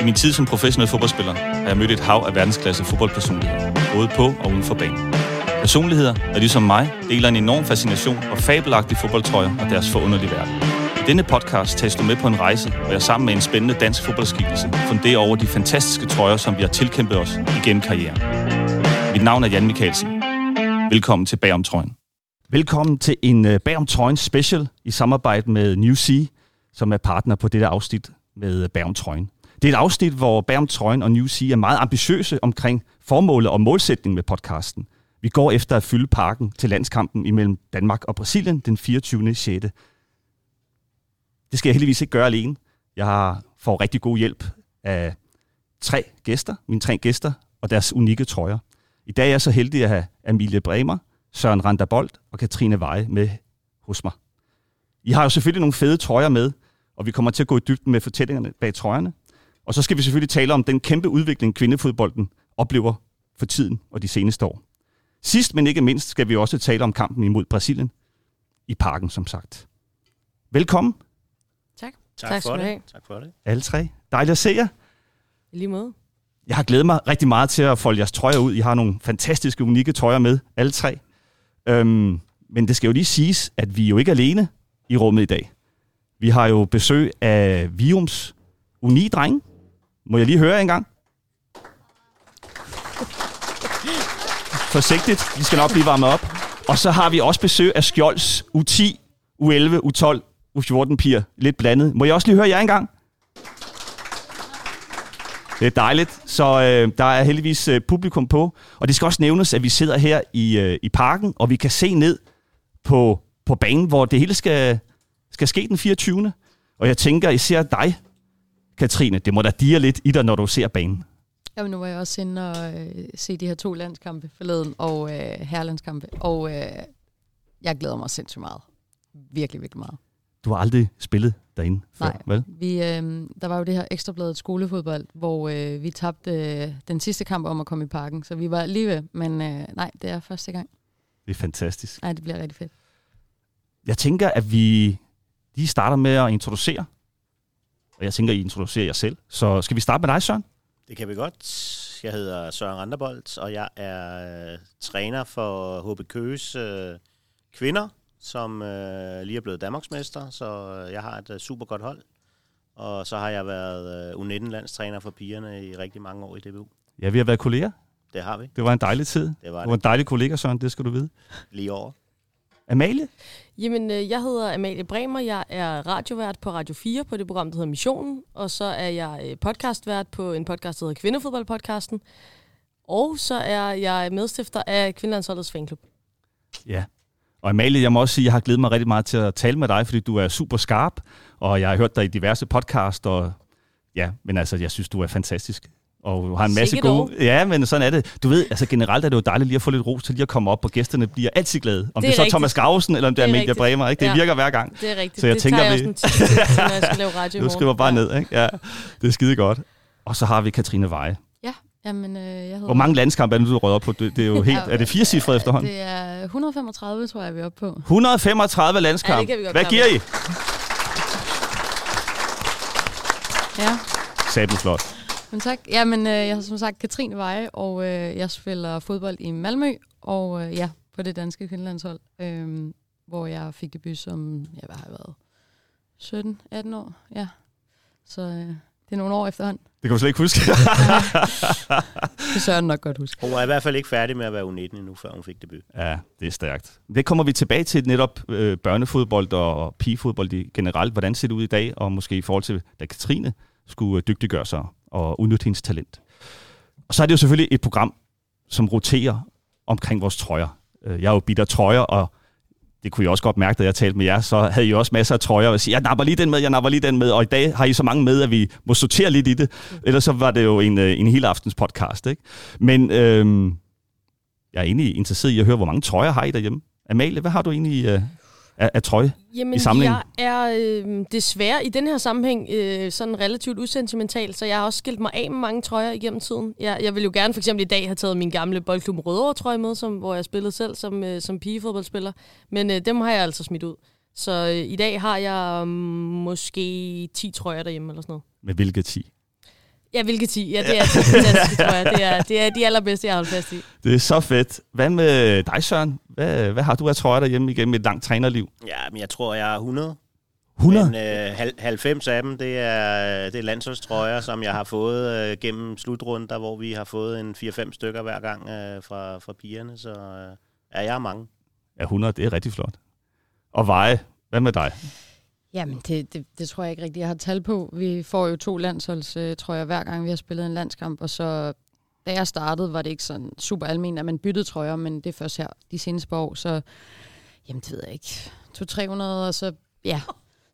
I min tid som professionel fodboldspiller har jeg mødt et hav af verdensklasse fodboldpersonligheder, både på og uden for banen. Personligheder, der ligesom mig deler en enorm fascination og fabelagtige fodboldtrøjer og deres forunderlige verden. I denne podcast tages du med på en rejse, hvor jeg sammen med en spændende dansk fodboldskikkelse funderer over de fantastiske trøjer, som vi har tilkæmpet os igennem karrieren. Mit navn er Jan Mikkelsen. Velkommen til Bagom Trøjen. Velkommen til en øh, uh, Bagom Trøjen special i samarbejde med New Sea, som er partner på dette afsnit med øh, Bagom Trøjen. Det er et afsnit, hvor Bærum Trøjen og New Sea er meget ambitiøse omkring formålet og målsætningen med podcasten. Vi går efter at fylde parken til landskampen imellem Danmark og Brasilien den 24. 6. Det skal jeg heldigvis ikke gøre alene. Jeg får rigtig god hjælp af tre gæster, mine tre gæster og deres unikke trøjer. I dag er jeg så heldig at have Amelie Bremer, Søren Randabold og Katrine Veje med hos mig. I har jo selvfølgelig nogle fede trøjer med, og vi kommer til at gå i dybden med fortællingerne bag trøjerne. Og så skal vi selvfølgelig tale om den kæmpe udvikling, kvindefodbolden oplever for tiden og de seneste år. Sidst, men ikke mindst, skal vi også tale om kampen imod Brasilien i parken, som sagt. Velkommen, Tak. Tak, Tak for skal du det. have. Tak for det. alle tre. Dejligt at se jer. I lige måde. Jeg har glædet mig rigtig meget til at folde jeres trøjer ud. I har nogle fantastiske, unikke trøjer med, alle tre. Øhm, men det skal jo lige siges, at vi er jo ikke alene i rummet i dag. Vi har jo besøg af Viums unikke drenge. Må jeg lige høre jer en gang? Forsigtigt. Vi skal nok blive varmet op. Og så har vi også besøg af Skjolds U10, U11, U12, U14 piger. Lidt blandet. Må jeg også lige høre jer en gang? Det er dejligt. Så øh, der er heldigvis øh, publikum på. Og det skal også nævnes, at vi sidder her i, øh, i parken, og vi kan se ned på, på banen, hvor det hele skal, skal ske den 24. Og jeg tænker især dig, Katrine. Det må da dire lidt i dig, når du ser banen. Jamen, nu var jeg også inde og øh, se de her to landskampe forleden, og øh, herrelandskampe, og øh, jeg glæder mig sindssygt meget. Virkelig, virkelig meget. Du har aldrig spillet derinde før, Nej. vel? Vi, øh, der var jo det her ekstrabladet skolefodbold, hvor øh, vi tabte øh, den sidste kamp om at komme i parken, så vi var lige ved, men øh, nej, det er første gang. Det er fantastisk. Nej, det bliver rigtig fedt. Jeg tænker, at vi lige starter med at introducere. Og jeg tænker, I introducerer jer selv. Så skal vi starte med dig, Søren? Det kan vi godt. Jeg hedder Søren Randerbold, og jeg er øh, træner for HB Køges øh, kvinder, som øh, lige er blevet Danmarksmester, så øh, jeg har et øh, super godt hold. Og så har jeg været øh, U19-landstræner for pigerne i rigtig mange år i DBU. Ja, vi har været kolleger. Det har vi. Det var en dejlig tid. Det var Du var en det dejlig kollega, Søren, det skal du vide. lige over. Amalie? Jamen, øh, jeg hedder Amalie Bremer. Jeg er radiovært på Radio 4 på det program, der hedder Missionen. Og så er jeg øh, podcastvært på en podcast, der hedder Kvindefodboldpodcasten. Og så er jeg medstifter af Kvindelandsholdets fanklub. Ja. Og Amalie, jeg må også sige, at jeg har glædet mig rigtig meget til at tale med dig, fordi du er super skarp, og jeg har hørt dig i diverse podcast, og ja, men altså, jeg synes, du er fantastisk. Og har en masse Sikke gode... Ja, men sådan er det. Du ved, altså generelt er det jo dejligt lige at få lidt ros til lige at komme op, og gæsterne bliver altid glade. Om det, Det er er så rigtigt. Thomas Gausen, eller om det er, Det er Amelia rigtigt. Bremer, ikke? Det Ja. virker hver gang. Det er rigtigt. Så jeg det tænker, tager jeg vi- også en tid når jeg skal lave radio Du skriver bare ja. ned, ikke? Ja, det er skide godt. Og så har vi Katrine Veje. Ja, jamen, øh, jeg hedder... Hvor mange landskampe er det, du røget op på? Det, det er jo helt... Er det fire cifre efterhånden? Det er 135, tror jeg, vi er oppe på. 135 landskampe. Ja, Hvad giver I? Ja. Sabel flot. Men tak. Jamen, øh, jeg har som sagt Katrine Veje, og øh, jeg spiller fodbold i Malmø, og øh, ja, på det danske kvindelandshold, øh, hvor jeg fik debut som, ja, hvad har jeg været, 17-18 år, ja. Så øh, det er nogle år efterhånden. Det kan du slet ikke huske. Det sørger nok godt huske. Hun var i hvert fald ikke færdig med at være U19 endnu, før hun fik debut. Ja, det er stærkt. Det kommer vi tilbage til netop øh, børnefodbold og pigefodbold i generelt. Hvordan ser det ud i dag, og måske i forhold til, da Katrine skulle øh, dygtiggøre sig og udnytte hendes talent. Og så er det jo selvfølgelig et program, som roterer omkring vores trøjer. Øh, jeg er jo bitter trøjer, og det kunne jeg også godt mærke, da jeg talte med jer, så havde I også masser af trøjer, og jeg siger, jeg napper lige den med, jeg napper lige den med, og i dag har I så mange med, at vi må sortere lidt i det, ellers så var det jo en, øh, en hele aftens podcast. Ikke? Men øhm, jeg er egentlig interesseret i at høre, hvor mange trøjer har I derhjemme? Amalie, hvad har du egentlig øh, af, af trøje? Jamen, i samlingen? jeg er øh, desværre i den her sammenhæng øh, sådan relativt usentimental, så jeg har også skilt mig af med mange trøjer igennem tiden. Jeg, jeg vil jo gerne for eksempel i dag have taget min gamle boldklub Rødovre trøje med, som, hvor jeg spillede selv som, øh, som pigefodboldspiller, men øh, dem har jeg altså smidt ud. Så øh, i dag har jeg um, måske 10 trøjer derhjemme eller sådan noget. Med hvilke 10? Ja, hvilke 10? Ja, det er fantastisk, tror jeg. Det er, det er de allerbedste, jeg har holdt fast i. Det er så fedt. Hvad med dig, Søren? Hvad, hvad har du af trøjer derhjemme igennem et langt trænerliv? Ja, men jeg tror, jeg er 100. 100? Men øh, 90 af dem, det er, det er landsholdstrøjer, som jeg har fået øh, gennem slutrunder, hvor vi har fået en 4-5 stykker hver gang øh, fra, fra pigerne. Så øh, ja, jeg har mange. Ja, 100, det er rigtig flot. Og Veje, hvad med dig? Jamen, det, det, det tror jeg ikke rigtigt, jeg har tal på. Vi får jo to landsholds, tror jeg, hver gang vi har spillet en landskamp, og så da jeg startede, var det ikke sådan super almindeligt, at man byttede trøjer, men det er først her de seneste par år, så jamen, det ved jeg ikke, 200-300, og så, ja,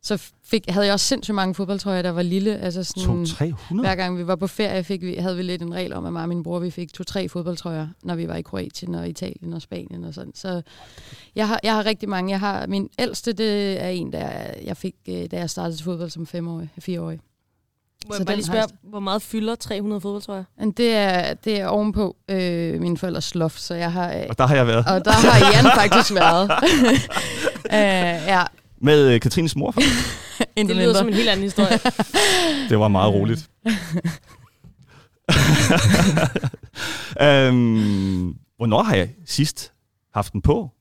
så fik, havde jeg også sindssygt mange fodboldtrøjer, der var lille. Altså sådan, 200-300? Hver gang vi var på ferie, fik vi, havde vi lidt en regel om, at mig og min bror vi fik to-tre fodboldtrøjer, når vi var i Kroatien og Italien og Spanien og sådan. Så jeg har, jeg har rigtig mange. Jeg har, min ældste, det er en, der jeg fik, øh, da jeg startede fodbold som femårig, fireårig. Må jeg bare lige spørge, hvor meget fylder 300 fodboldtrøjer? Det er, det er ovenpå øh, min forældres loft, så jeg har... Øh, og der har jeg været. Og der har Jan faktisk været. øh, ja, med uh, Katrines mor? det lyder mindre. som en helt anden historie. det var meget roligt. øhm, hvornår har jeg sidst haft den på?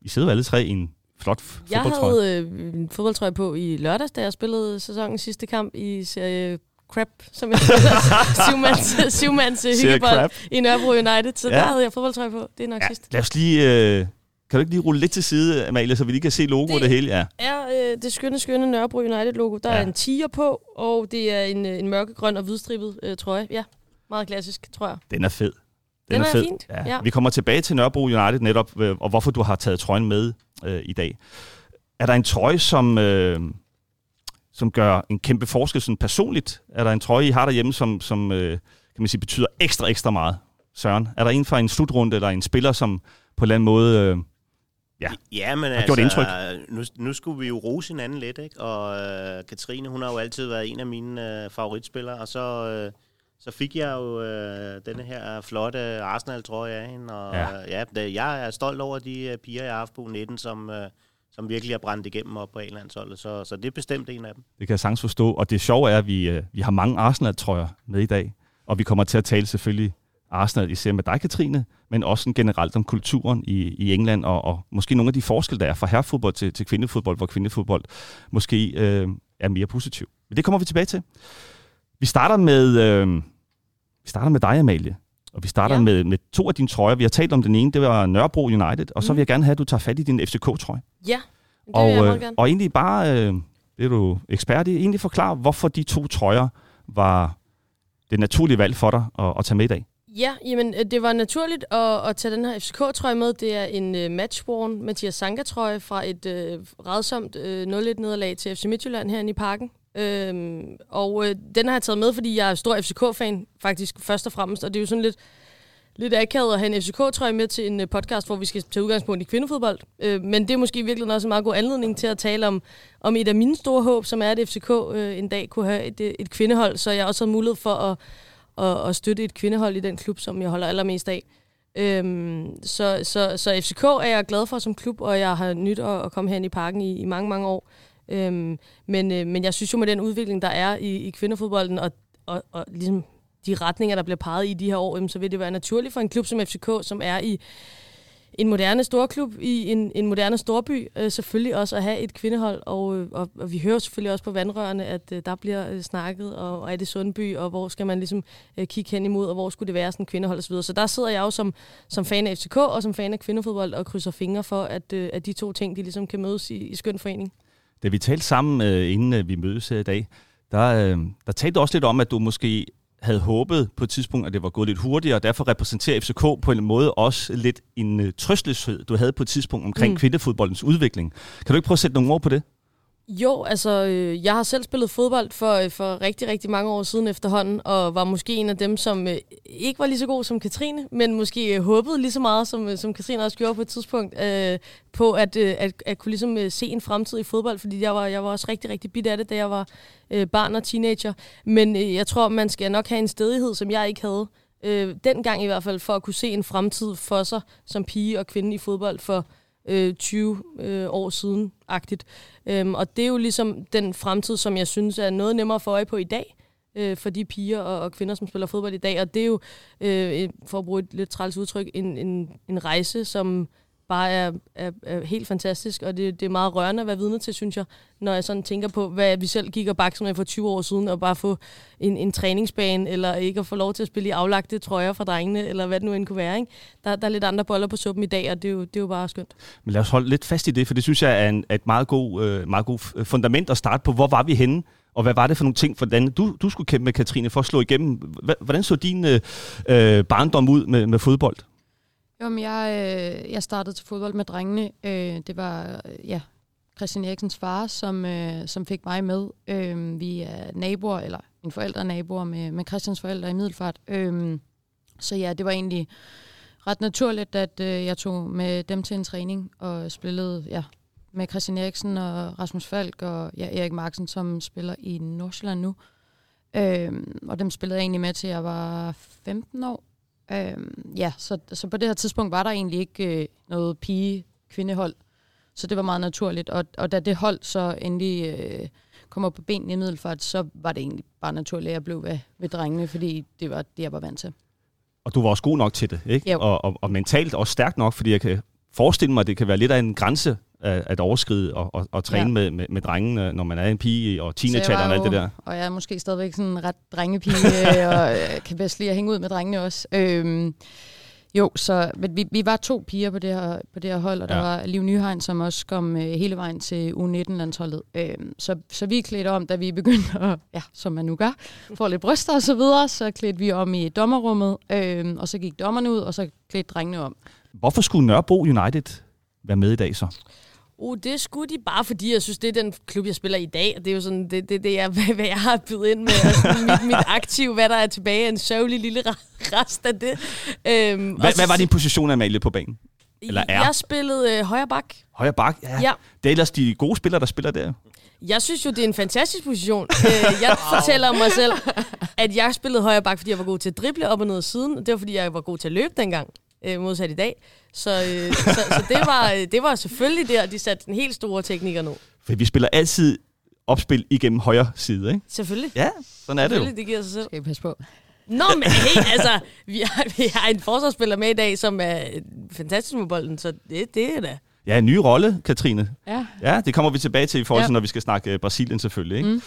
I sidder alle tre i en flot jeg havde øh, en fodboldtrøje på i lørdags, da jeg spillede sæsonens sidste kamp i serie Crap, som jeg syvmands, syvmands hyggebold i Nørrebro United. Så ja. der havde jeg fodboldtrøje på. Det er nok ja, sidst. Lad os lige... Øh kan du ikke lige rulle lidt til side, Amalie, så vi lige kan se logoet det, det hele? Ja, er øh, det skønne, skønne Nørrebro United-logo. Der ja. er en tiger på, og det er en, øh, en mørkegrøn og hvidstribet øh, trøje. Ja, meget klassisk, tror jeg. Den er fed. Den, Den er, er fed. fint, ja. ja. Vi kommer tilbage til Nørrebro United netop, øh, og hvorfor du har taget trøjen med øh, i dag. Er der en trøje, som, øh, som gør en kæmpe forskel sådan personligt? Er der en trøje, I har derhjemme, som, som øh, kan man sige, betyder ekstra, ekstra meget? Søren, er der en fra en slutrunde, eller en spiller, som på en eller anden måde... Øh, ja, ja men har altså, gjort indtryk. Nu, nu skulle vi jo rose hinanden lidt, ikke? Og øh, Katrine, hun har jo altid været en af mine øh, favoritspillere, og så, øh, så fik jeg jo øh, denne her flotte Arsenal-trøje af hende, og ja. Ja, jeg er stolt over de øh, piger, jeg har haft på 19, som... Øh, som virkelig har brændt igennem op på A-landsholdet, så, så det er bestemt en af dem. Det kan jeg sagtens forstå, og det sjove er, at vi, øh, vi har mange Arsenal-trøjer med i dag, og vi kommer til at tale selvfølgelig Arsenal, især med dig, Katrine, men også generelt om kulturen i, i England, og, og måske nogle af de forskelle, der er fra herrefodbold til, til kvindefodbold, hvor kvindefodbold måske øh, er mere positiv. Men det kommer vi tilbage til. Vi starter med, øh, vi starter med dig, Amalie. Og vi starter ja. med, med to af dine trøjer. Vi har talt om den ene, det var Nørrebro United, og så mm. vil jeg gerne have, at du tager fat i din FCK-trøje. Ja, det og, vil jeg meget øh, gerne. Og egentlig bare, øh, det er du ekspert i, egentlig forklare, hvorfor de to trøjer var det naturlige valg for dig at, at tage med i dag. Ja, jamen, øh, det var naturligt at, at tage den her FCK-trøje med. Det er en uh, matchworn Mathias Sanka-trøje fra et uh, redsomt uh, 0-1-nederlag til FC Midtjylland herinde i parken. Øhm, og øh, den har jeg taget med, fordi jeg er stor FCK-fan, faktisk først og fremmest. Og det er jo sådan lidt, lidt akavet at have en FCK-trøje med til en øh, podcast, hvor vi skal tage udgangspunkt i kvindefodbold. Øh, men det er måske virkelig også en meget god anledning til at tale om, om et af mine store håb, som er, at FCK øh, en dag kunne have et, øh, et kvindehold. Så jeg også har mulighed for at at, at støtte et kvindehold i den klub, som jeg holder allermest af. Øhm, så, så, så FCK er jeg glad for som klub, og jeg har nyt at, at komme hen i parken i, i mange, mange år. Øhm, men, øh, men jeg synes jo med den udvikling, der er i, i kvindefodbolden, og, og, og ligesom de retninger, der bliver peget i de her år, så vil det være naturligt for en klub som FCK, som er i en moderne storklub i en, en moderne storby, øh, selvfølgelig også at have et kvindehold, og, øh, og, og vi hører selvfølgelig også på vandrørene, at øh, der bliver øh, snakket, og, og er det Sundby, og hvor skal man ligesom øh, kigge hen imod, og hvor skulle det være sådan kvindehold osv. Så der sidder jeg jo som, som fan af FCK og som fan af kvindefodbold og krydser fingre for, at, øh, at de to ting, de ligesom kan mødes i, i skøn forening. Da vi talte sammen, øh, inden øh, vi mødes her i dag, der, øh, der talte du også lidt om, at du måske havde håbet på et tidspunkt, at det var gået lidt hurtigere, og derfor repræsenterer FCK på en måde også lidt en uh, trøstløshed, du havde på et tidspunkt omkring mm. kvindefodboldens udvikling. Kan du ikke prøve at sætte nogle ord på det? Jo, altså, øh, jeg har selv spillet fodbold for, øh, for rigtig, rigtig mange år siden efterhånden, og var måske en af dem, som øh, ikke var lige så god som Katrine, men måske øh, håbede lige så meget, som, øh, som Katrine også gjorde på et tidspunkt, øh, på at, øh, at, at kunne ligesom, øh, se en fremtid i fodbold, fordi jeg var, jeg var også rigtig, rigtig bit af det, da jeg var øh, barn og teenager. Men øh, jeg tror, man skal nok have en stedighed, som jeg ikke havde. Øh, dengang i hvert fald, for at kunne se en fremtid for sig som pige og kvinde i fodbold for øh, 20 øh, år siden-agtigt. Øhm, og det er jo ligesom den fremtid, som jeg synes er noget nemmere for øje på i dag. øh, for de piger og, og kvinder, som spiller fodbold i dag. Og det er jo, øh, for at bruge et lidt træls udtryk, en, en, en rejse, som bare er, er, er helt fantastisk, og det, det er meget rørende at være vidne til, synes jeg, når jeg sådan tænker på, hvad vi selv gik og bakse med for 20 år siden, og bare få en, en træningsbane, eller ikke at få lov til at spille i aflagte trøjer fra drengene, eller hvad det nu end kunne være. Ikke? Der, der er lidt andre boller på suppen i dag, og det er, jo, det er jo bare skønt. Men lad os holde lidt fast i det, for det synes jeg er, en, et meget god, øh, meget god fundament at starte på. Hvor var vi henne? Og hvad var det for nogle ting, hvordan du, du skulle kæmpe med, Katrine, for at slå igennem? Hvordan så din øh, øh, barndom ud med, med fodbold? Jo, men jeg, øh, jeg startede til fodbold med drengene. Øh, det var ja, Christian Eriksens far, som, øh, som fik mig med. Øh, vi er naboer, eller mine forældre er naboer med, med Christians forældre i Middelfart. Øh, så ja, det var egentlig ret naturligt, at øh, jeg tog med dem til en træning og spillede ja, med Christian Eriksen og Rasmus Falk og ja, Erik Marksen, som spiller i Nordsjælland nu. Øh, og dem spillede jeg egentlig med til, jeg var 15 år. Øhm, ja, så, så på det her tidspunkt var der egentlig ikke øh, noget pige-kvindehold. Så det var meget naturligt. Og, og da det hold så endelig øh, kom op på benene i Middelfart, så var det egentlig bare naturligt, at jeg blev ved, ved drengene, fordi det var det, jeg var vant til. Og du var også god nok til det, ikke? Jo. Og, og, og mentalt også stærk nok, fordi jeg kan forestille mig, at det kan være lidt af en grænse at, at overskride og, og, og træne ja. med, med, med drengene, når man er en pige og teenager og alt det der. Og jeg er måske stadigvæk sådan en ret drengepige, og øh, kan bedst lide at hænge ud med drengene også. Øhm, jo, så men vi, vi var to piger på det her, på det her hold, og der ja. var Liv Nyheim, som også kom øh, hele vejen til U19-landsholdet. Øhm, så, så vi klædte om, da vi begyndte at, ja, som man nu gør, få lidt bryster og så videre, så klædte vi om i dommerrummet, øhm, og så gik dommerne ud, og så klædte drengene om. Hvorfor skulle Nørrebro United være med i dag så? Uh, det skulle de bare, fordi jeg synes, det er den klub, jeg spiller i dag. Og det er jo sådan, det, det, det er, hvad jeg har bydet ind med. Altså, mit, mit aktiv, hvad der er tilbage, en sørgelig lille rest af det. Øhm, hvad, hvad var din position, Amalie, på banen? Eller er? Jeg spillede øh, højre bak. Højre bak, ja. ja. Det er ellers de gode spillere, der spiller der. Jeg synes jo, det er en fantastisk position. Øh, jeg fortæller mig selv, at jeg spillede højre bak, fordi jeg var god til at drible op og ned af siden. Det var, fordi jeg var god til at løbe dengang øh, modsat i dag. Så, øh, så, så det, var, øh, det var selvfølgelig der, de satte den helt store tekniker nu. For vi spiller altid opspil igennem højre side, ikke? Selvfølgelig. Ja, sådan er det jo. det giver sig selv. Skal I passe på. Nå, men hey, altså, vi har, vi har en forsvarsspiller med i dag, som er fantastisk med bolden, så det, det er da... Ja, en ny rolle, Katrine. Ja. Ja, det kommer vi tilbage til i forhold til, ja. når vi skal snakke øh, Brasilien selvfølgelig, ikke? Mm.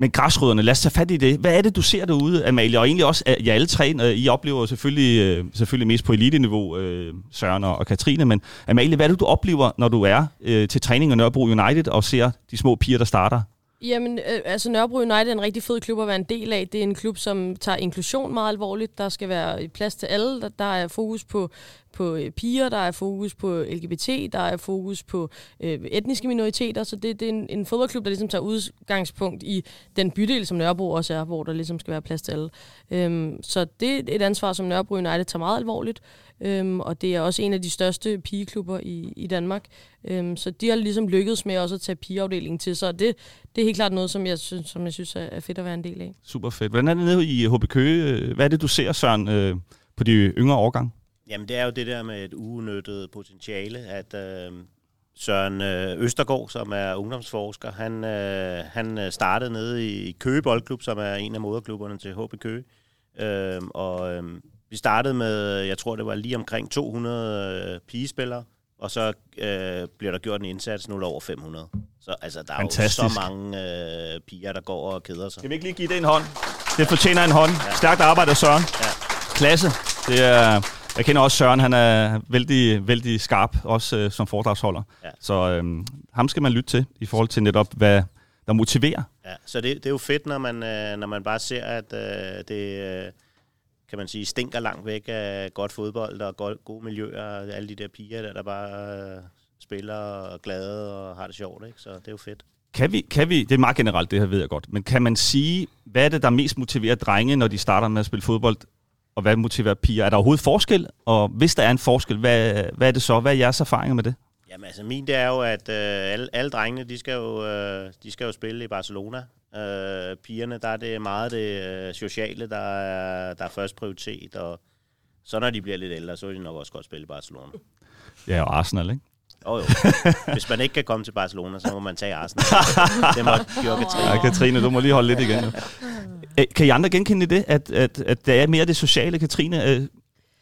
Men græsrødderne, lad os tage fat i det. Hvad er det, du ser derude, Amalie? Og egentlig også, øh, ja, alle tre, I oplever selvfølgelig, øh, selvfølgelig mest på eliteniveau, øh, Søren og Katrine, men Amalie, hvad er det, du oplever, når du er til træning af Nørrebro United og ser de små piger, der starter? Jamen, øh, altså Nørrebro United er en rigtig fed klub at være en del af. Det er en klub, som tager inklusion meget alvorligt. Der skal være plads til alle. Der, der er fokus på på øh, piger, der er fokus på LGBT, der er fokus på øh, etniske minoriteter, så det, det er en, en fodboldklub, der ligesom tager udgangspunkt i den bydel, som Nørrebro også er, hvor der ligesom skal være plads til alle. Øhm, så det er et ansvar, som Nørrebro United tager meget alvorligt, øhm, og det er også en af de største pigeklubber i, i Danmark. Øhm, så de har ligesom lykkedes med også at tage pigeafdelingen til sig, og det, det er helt klart noget, som jeg synes, som jeg synes er fedt at være en del af. Super fedt. Hvordan er det nede i HB Køge? Hvad er det, du ser, Søren, øh, på de yngre årgange? Jamen, det er jo det der med et uudnyttet potentiale, at øh, Søren øh, Østergaard, som er ungdomsforsker, han, øh, han øh, startede nede i Køge Boldklub, som er en af moderklubberne til HB Køge. Øh, og øh, vi startede med, jeg tror det var lige omkring 200 øh, pigespillere, og så øh, bliver der gjort en indsats nu over 500. Så altså, der er Fantastisk. jo så mange øh, piger, der går og keder sig. Skal vi ikke lige give det en hånd? Det fortjener en hånd. Ja. Stærkt arbejde, Søren. Ja. Klasse. Det er jeg kender også Søren, han er vældig, vældig skarp, også øh, som foredragsholder. Ja. Så øh, ham skal man lytte til, i forhold til netop, hvad der motiverer. Ja, så det, det er jo fedt, når man, øh, når man bare ser, at øh, det... Øh, kan man sige, stinker langt væk af godt fodbold og godt, gode miljøer, og alle de der piger, der, der bare øh, spiller og glade og har det sjovt, ikke? så det er jo fedt. Kan vi, kan vi, det er meget generelt, det her ved jeg godt, men kan man sige, hvad er det, der mest motiverer drenge, når de starter med at spille fodbold, og hvad motiverer piger? Er der overhovedet forskel? Og hvis der er en forskel, hvad, hvad er det så? Hvad er jeres erfaringer med det? Jamen altså, min det er jo, at øh, alle, alle drengene, de skal, jo, øh, de skal jo spille i Barcelona. Øh, pigerne, der er det meget det øh, sociale, der er, der er først prioritet, og så når de bliver lidt ældre, så vil de nok også godt spille i Barcelona. Ja, og Arsenal, ikke? Jo, jo. Hvis man ikke kan komme til Barcelona, så må man tage Arsenal. det må gjorde Katrine. Ja, Katrine, du må lige holde lidt igen. nu. Øh, Kan I andre genkende det, at, at, at det er mere det sociale, Katrine? øh,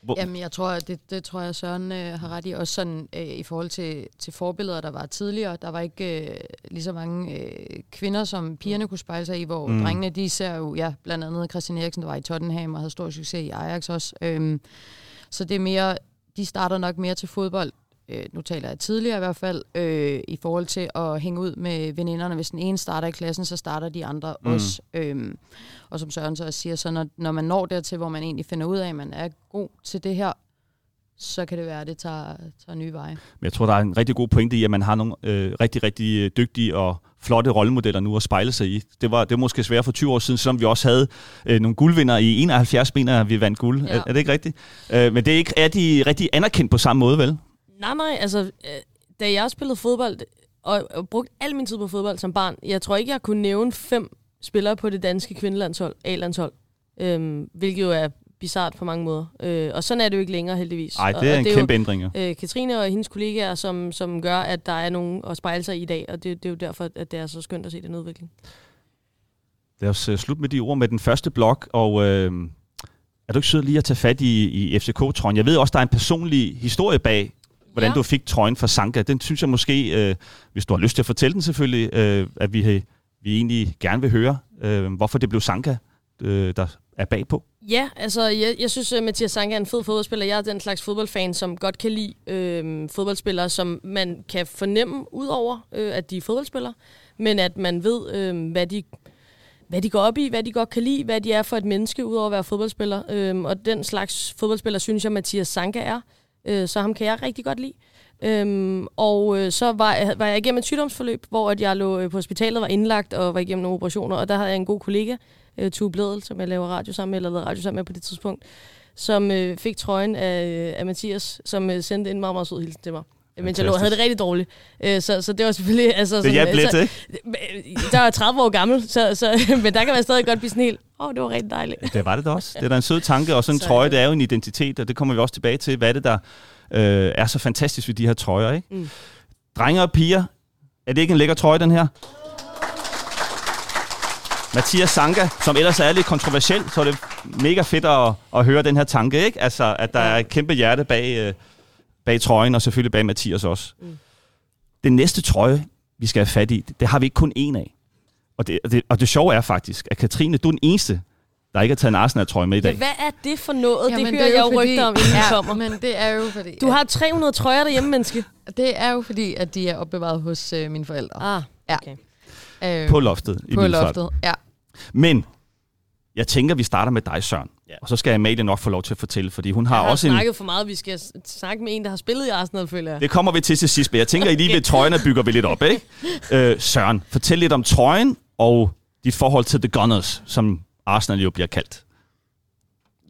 Hvor, Jamen, jeg tror, at det, det tror jeg, Søren øh, har ret i. Også sådan øh, i forhold til, til forbilleder, der var tidligere. Der var ikke øh, lige så mange øh, kvinder, som pigerne kunne spejle sig i, hvor mm. drengene, de ser jo, ja, blandt andet Christian Eriksen, der var i Tottenham og havde stor succes i Ajax også. Øhm, så det er mere, de starter nok mere til fodbold, øh, nu taler jeg tidligere i hvert fald, øh, i forhold til at hænge ud med veninderne. Hvis den ene starter i klassen, så starter de andre Mm. også. Øhm, og som Søren så også siger, så når, når man når dertil, hvor man egentlig finder ud af, at man er god til det her, så kan det være, at det tager, tager nye veje. Men jeg tror, der er en rigtig god pointe i, at man har nogle øh, rigtig, rigtig øh, dygtige og flotte rollemodeller nu at spejle sig i. Det var, det var måske svært for 20 år siden, selvom vi også havde øh, nogle guldvinder i 71 mener, vi vandt guld. Ja. Er, er det ikke rigtigt? Øh, men det er ikke er de rigtig anerkendt på samme måde, vel? Nej, nej, altså, øh, da jeg spillede fodbold, og, og brugte al min tid på fodbold som barn, jeg tror ikke, jeg kunne nævne fem spillere på det danske kvindelandshold, A-landshold, øhm, hvilket jo er bizart på mange måder. Øh, og sådan er det jo ikke længere, heldigvis. Nej, og, det er og en jo, kæmpe ændring. jo. øh, Katrine og hendes kollegaer, som, som gør, at der er nogen at spejle sig i dag, og det, det er jo derfor, at det er så skønt at se den udvikling. Lad os øh, slutte med de ord med den første blok, og øh, er du ikke sød lige at tage fat i, i FCK-trøjen? Jeg ved også, der er en personlig historie bag, hvordan ja. Du fik trøjen fra Sanka. Den synes jeg måske, øh, hvis du har lyst til at fortælle den selvfølgelig, øh, at vi, vi egentlig gerne vil høre, øh, hvorfor det blev Sanka, øh, der er bagpå. Ja, altså jeg, jeg synes, at Mathias Sanka er en fed fodboldspiller. Jeg er den slags fodboldfan, som godt kan lide øh, fodboldspillere, som man kan fornemme ud over, øh, at de er fodboldspillere, men at man ved, øh, hvad de hvad de går op i, hvad de godt kan lide, hvad de er for et menneske, udover at være fodboldspiller. Øhm, og den slags fodboldspiller, synes jeg, Mathias Sanka er. Øh, så ham kan jeg rigtig godt lide. Øhm, og øh, så var jeg, var jeg igennem et sygdomsforløb, hvor at jeg lå øh, på hospitalet, var indlagt og var igennem nogle operationer, og der havde jeg en god kollega, øh, Tue Bledel, som jeg laver radio sammen med, eller lavede radio sammen med på det tidspunkt, som øh, fik trøjen af, øh, af Mathias, som øh, sendte en meget, meget sød hilsen til mig. Mens jeg lå havde det rigtig dårligt. Øh, så, så det var selvfølgelig... Altså, Det sådan, lidt, så, ikke? der er 30 år gammel, så, så, men der kan man stadig godt blive sådan helt, åh, oh, det var rigtig dejligt. Det var det da også. Det er da en sød tanke, og sådan en Så- trøje, det er jo en identitet, og det kommer vi også tilbage til. Hvad det, der øh, er så fantastisk ved de her trøjer, ikke? Mm. Drenge og piger, er det ikke en lækker trøje, den her? Mathias Sanka, som ellers er lidt kontroversiel, så er det mega fedt at, at høre den her tanke, ikke? Altså, at der er et kæmpe hjerte bag, øh, bag trøjen, og selvfølgelig bag Mathias også. Mm. Den næste trøje, vi skal have fat i, det har vi ikke kun én af. Og det, og det, og det sjove er faktisk, at Katrine, du er den eneste, der ikke har taget en Arsenal-trøje med i dag. Ja, hvad er det for noget? Jamen, det hører er jeg jo fordi- rygter om, inden ja, kommer. men det er jo fordi... Du har 300 trøjer derhjemme, menneske. det er jo fordi, at de er opbevaret hos øh, mine forældre. Ah, Ja. okay. Øh, På loftet. i på loftet, ja. Men jeg tænker, vi starter med dig, Søren. Ja. Og så skal Amalie nok få lov til at fortælle, fordi hun har, Jeg har også en... snakket for meget. Vi skal snakke med en, der har spillet i Arsenal, føler jeg. Det kommer vi til til sidst, men jeg tænker, at lige ved trøjerne bygger vi lidt op, ikke? Øh, Søren, fortæl lidt om trøjen og dit forhold til The Gunners, som Arsenal jo bliver kaldt.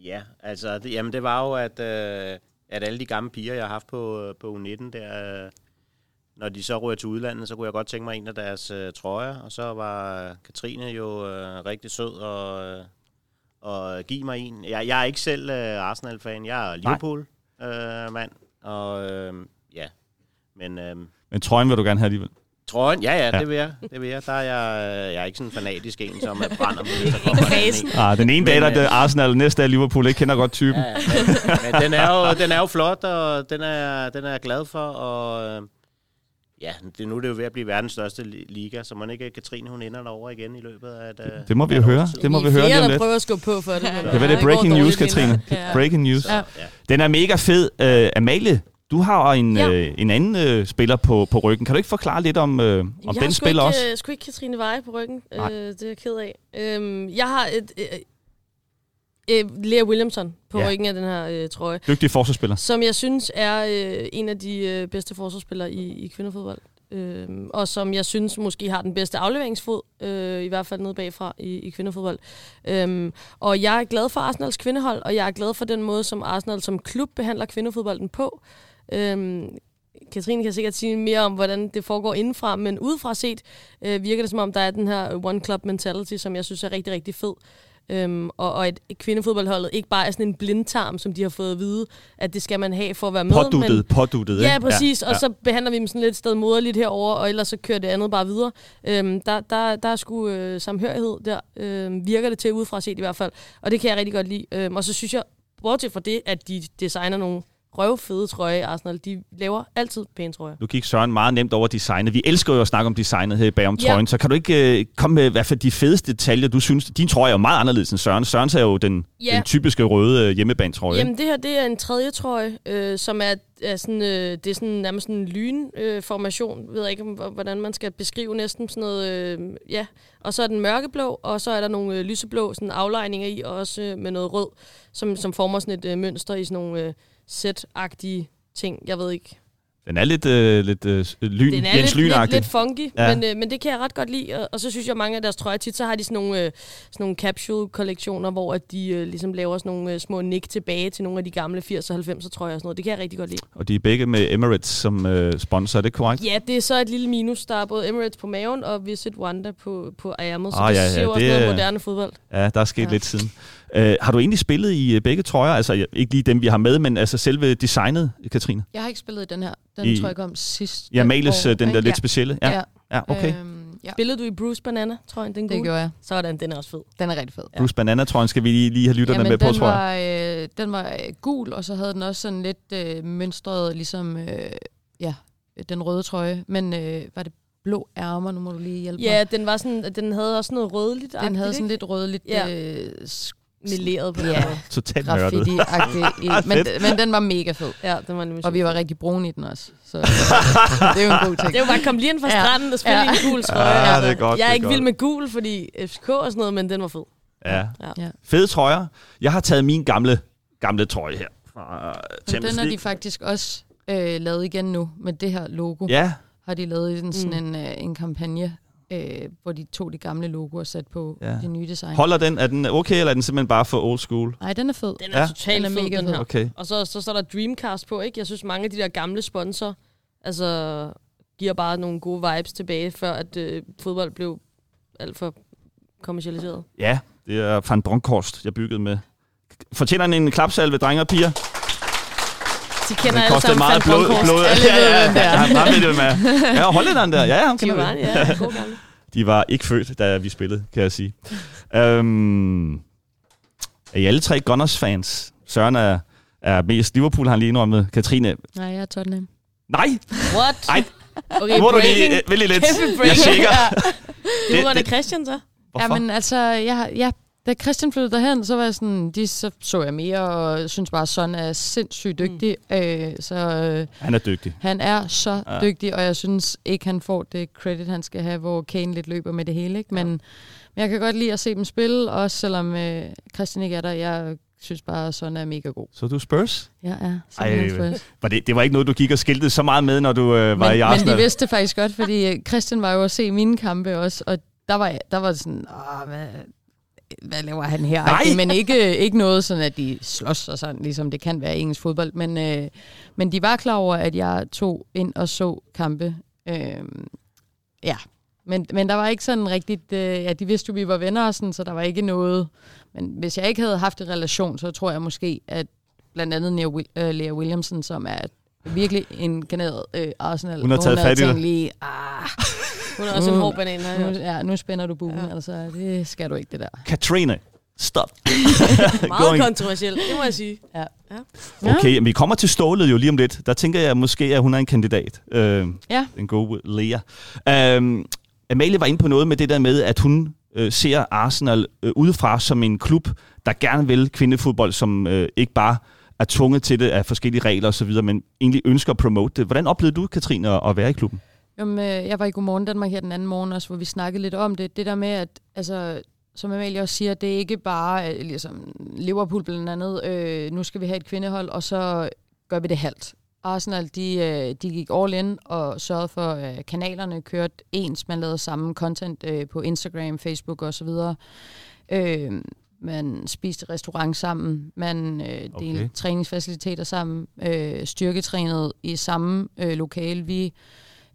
Ja, altså, det, jamen det var jo, at, øh, at alle de gamle piger, jeg har haft på, på U19, der, øh, når de så rører til udlandet, så kunne jeg godt tænke mig en af deres øh, trøjer. Og så var øh, Katrine jo øh, rigtig sød og, øh, og give mig en. Jeg, jeg er ikke selv øh, Arsenal-fan, jeg er Liverpool-mand. og øh, ja, men... Øh, Men trøjen vil du gerne have alligevel. Trøjen, ja, ja, Ja. det vil jeg. Det vil jeg. Der er jeg, øh, jeg er ikke sådan en fanatisk en, som er brænder der kommer anden en. Ah, den ene dag, der er det øh, Arsenal, næste er Liverpool. Jeg kender godt typen. Ja, ja, men, men den, er jo, den er jo flot, og den er, den er jeg glad for, og øh, ja, det, nu er det jo ved at blive verdens største li- liga, så man ikke Katrine, hun ender derover igen i løbet af et, øh, Det må vi jo høre. Det må vi er høre lige om lidt. prøver at skubbe på for det. men, Det øh, var det breaking news. Katrine. Ja. Breaking news. Så, Ja. ja. Den er mega fed. Uh, Amalie, du har en, Ja. øh, en anden øh, spiller på, på ryggen. Kan du ikke forklare lidt om, øh, om jeg den har spiller ikke, også? Jeg sgu ikke Katrine Veje på ryggen. Nej. Øh, det er jeg ked af. Øhm, jeg har et... Øh, øh, Lea Williamson på Ja. ryggen af den her øh, trøje, Dygtig forsvarsspiller. som jeg synes er øh, en af de øh, bedste forsvarsspillere i, i kvindefodbold. Øhm, og som jeg synes måske har den bedste afleveringsfod, øh, i hvert fald nede bagfra i, i kvindefodbold. Øhm, og jeg er glad for Arsenals kvindehold, og jeg er glad for den måde, som Arsenal som klub behandler kvindefodbolden på. Øhm, Katrine kan sikkert sige mere om, hvordan det foregår indenfra, men udefra set øh, virker det som om, der er den her one club mentality, som jeg synes er rigtig, rigtig fed. Øhm, og, og at kvindefodboldholdet ikke bare er sådan en blindtarm, som de har fået at vide, at det skal man have for at være med. Påduttet, men, påduttet. Ja, præcis. Ja, Og så behandler vi dem sådan lidt sted moderligt herover, og ellers så kører det andet bare videre. Øhm, der, der, der er sgu øh, samhørighed der. Øhm, virker det til udefra set i hvert fald. Og det kan jeg rigtig godt lide. Øhm, og så synes jeg, bortset fra det, at de designer nogle røvfede trøje Arsenal. De laver altid pæne trøjer. Nu gik Søren meget nemt over designet. Vi elsker jo at snakke om designet her bagom Ja. trøjen, så kan du ikke øh, komme med i hvert fald de fedeste detaljer, du synes? Din trøje er jo meget anderledes end Søren. Søren er jo den, Ja. den typiske røde øh, hjemmebanetrøje. Jamen det her, det er en tredje trøje, øh, som er, er sådan, øh, det er sådan nærmest sådan en lynformation. Øh, ved jeg ikke, om- hvordan man skal beskrive næsten sådan noget, øh, ja. Og så er den mørkeblå, og så er der nogle øh, lyseblå sådan aflejninger i, og også øh, med noget rød, som, som former sådan et øh, mønster i sådan nogle øh, sæt-agtige ting. Jeg ved ikke. Den er lidt, øh, lidt øh, lyn, Den er Jens lidt, lidt, lidt funky, Ja. ja. men, øh, men det kan jeg ret godt lide. Og, og så synes jeg, at mange af deres trøjer tit, så har de sådan nogle, øh, sådan nogle capsule-kollektioner, hvor at de øh, ligesom laver sådan nogle øh, små nik tilbage til nogle af de gamle 80'er og 90'er trøjer og sådan noget. Det kan jeg rigtig godt lide. Og de er begge med Emirates som øh, sponsor, er det korrekt? Ja, det er så et lille minus. Der er både Emirates på maven og Visit Wanda på, på ærmet. Så Ah, det ja, ja, siger jo også det noget er- moderne fodbold. Ja, der er sket ja. Ja. lidt siden. Øh, har du egentlig spillet i øh, begge trøjer? Altså ikke lige dem, vi har med, men altså selve designet, Katrine? Jeg har ikke spillet i den her. Den I- tror jeg kom sidst. Ja, Males, år, øh, den der ikke? lidt specielle. Ja, Ja. ja okay. Øhm, ja. Spillede du i Bruce Banana, tror jeg, den Det gule? gjorde jeg. Sådan, den er også fed. Den er rigtig fed. Bruce Banana-trøjen skal vi lige, lige have lytterne Jamen, med på, den tror jeg. var, øh, den var øh, gul, og så havde den også sådan lidt øh, mønstret, ligesom øh, ja, den røde trøje. Men øh, var det blå ærmer? Nu må du lige hjælpe Ja, mig. den, var sådan, den havde også noget rødligt Den havde sådan lidt rødligt Ja. øh, meleret på Ja. måde. Totalt graffiti-agtigt. i- men, men den var mega fed. Ja, den var nemlig Og vi var rigtig brune i den også. Så det er jo en god ting. Det jo bare komme lige ind fra Ja. stranden og spille Ja. ja. en gul trøje. Ja, altså. det er godt, Jeg er er ikke godt. vild med gul, fordi FCK og sådan noget, men den var fed. Ja. Ja. Fede trøjer. Jeg har taget min gamle, gamle trøje her. Fra Men Champions den har de faktisk også øh, lavet igen nu, med det her logo. Ja, Har de lavet en, sådan Mm. en, øh, en kampagne, øh, hvor de tog de gamle logoer og sat på Ja. det nye design. holder den? Er den okay, eller er den simpelthen bare for old school? Nej, den er fed. Den er Ja. totalt Den er fed, mega den her. Okay. Og så, så står der Dreamcast på, ikke? Jeg synes, mange af de der gamle sponsorer, altså, giver bare nogle gode vibes tilbage, før at øh, fodbold blev alt for kommercialiseret. Ja, det er Van Bronckhorst, jeg byggede med. Fortjener en klapsalve, drenge og piger? De kender alle kostede sammen meget blod. Blod. Ja, ja, det ja, er. han var med det med. Ja, hollænderen der. Ja, ja, ham kender vi. Giovanni, ja, god gammel. De var ikke født, da vi spillede, kan jeg sige. øhm, er I alle tre Gunners-fans? Søren er, er mest Liverpool, har han lige indrømmet. Katrine, Nej, jeg er Tottenham. nej! What? Ej, Okay, må du breaking. lige øh, vælge lidt. Jeg breaking. tjekker. Nu var det- det Christian så. Hvorfor? Ja, men altså, jeg, ja, da Christian flyttede derhen, så var jeg sådan, de så, så jeg mere, og synes bare, Son er sindssygt dygtig. Mm. Øh, så øh, Han er dygtig. han er så Ja. ja. dygtig, og jeg synes ikke, han får det credit, han skal have, hvor Kane lidt løber med det hele. Ikke? Men, men jeg kan godt lide at se dem spille, også selvom øh, Christian ikke er der. Jeg synes bare, at Son er mega god. Så du Spurs? Ja, ja. Ej, Spurs. Var det, det var ikke noget, du gik og skiltede så meget med, når du øh, var men, i Arsenal? Men de vidste det faktisk godt, fordi øh, Christian var jo at se mine kampe også, og der var, der var sådan, Åh, hvad, hvad laver han her? Nej! Men ikke, ikke noget sådan, at de slås og sådan, ligesom det kan være i engelsk fodbold. Men, øh, men de var klar over, at jeg tog ind og så kampe. Øh, ja, men, men der var ikke sådan rigtigt, øh, ja, de vidste jo, vi var venner og sådan, så der var ikke noget. Men hvis jeg ikke havde haft en relation, så tror jeg måske, at blandt andet Lea, Wil- øh, Lea Williamson, som er virkelig en kaneret øh, Arsenal. Hun har taget fat i lige, ah, Hun er også en hård banan nu, Ja. ja, nu spænder du buen, Ja. ja. altså det skal du ikke, det der. Katrine, stop. Meget kontroversielt, det må jeg sige. Ja. Okay, men vi kommer til stålet jo lige om lidt. Der tænker jeg måske, at hun er en kandidat. Øh, Ja. Den gode Lea. Øh, Amalie var inde på noget med det der med, at hun øh, ser Arsenal øh, udefra som en klub, der gerne vil kvindefodbold, som øh, ikke bare er tvunget til det af forskellige regler osv., men egentlig ønsker at promote det. Hvordan oplevede du, Katrine, at- at være i klubben? Jamen, øh, jeg var i Godmorgen Danmark her den anden morgen også, hvor vi snakkede lidt om det. Det der med, at altså, som Amalie også siger, det er ikke bare øh, ligesom Liverpool blandt andet, øh, nu skal vi have et kvindehold, og så gør vi det halvt. Arsenal, de, øh, de gik all in og sørgede for, at kanalerne kørte ens. Man lavede samme content øh, på Instagram, Facebook osv. Øh, man spiste restaurant sammen, man øh, delte okay. træningsfaciliteter sammen, øh, styrketrænede i samme øh, lokale. Vi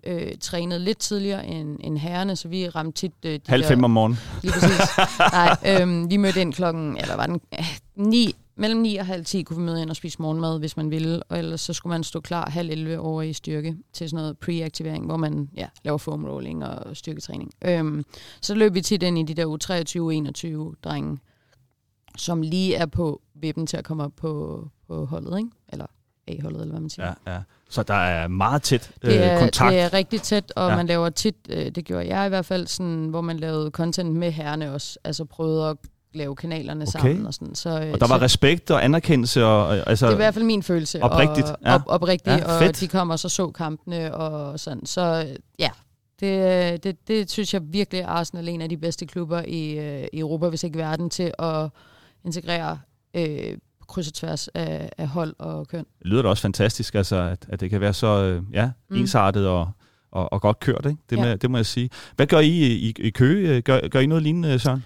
øh, trænede lidt tidligere end, end herrerne, så vi ramte tit... Øh, de Halv fem om morgenen. Lige præcis. Nej, øhm, vi mødte ind klokken, eller var den, øh, 9, mellem 9 og halv 10 kunne vi møde ind og spise morgenmad, hvis man ville, og ellers så skulle man stå klar halv 11 over i styrke til sådan noget pre-aktivering, hvor man ja, laver foam rolling og styrketræning. Øhm, så løb vi tit ind i de der U23-21 drenge, som lige er på vippen til at komme op på, på holdet, ikke? Eller A-holdet, eller hvad man siger. Ja, ja. Så der er meget tæt øh, Det er, kontakt. det er rigtig tæt, og Ja. man laver tit, øh, det gjorde jeg i hvert fald, sådan, hvor man lavede content med herrene også, altså prøvede at lave kanalerne Okay. sammen og sådan. Så, øh, og der var så respekt og anerkendelse. Og, altså, det er i hvert fald min følelse. Oprigtigt, og, ja. op, oprigtigt, Ja, og fedt. de kom og så så kampene og sådan. Så øh, ja, det, øh, det, det synes jeg virkelig Arsenal er en af de bedste klubber i, øh, i Europa, hvis ikke verden, til at integrere øh, kryds og tværs af, af hold og køn. Det lyder da også fantastisk, altså, at, at det kan være så øh, ja, Mm. ensartet og, og, og godt kørt. Ikke? Det, Ja. må, det må jeg sige. Hvad gør I i, i, i Køge? Gør, gør I noget lignende, Søren?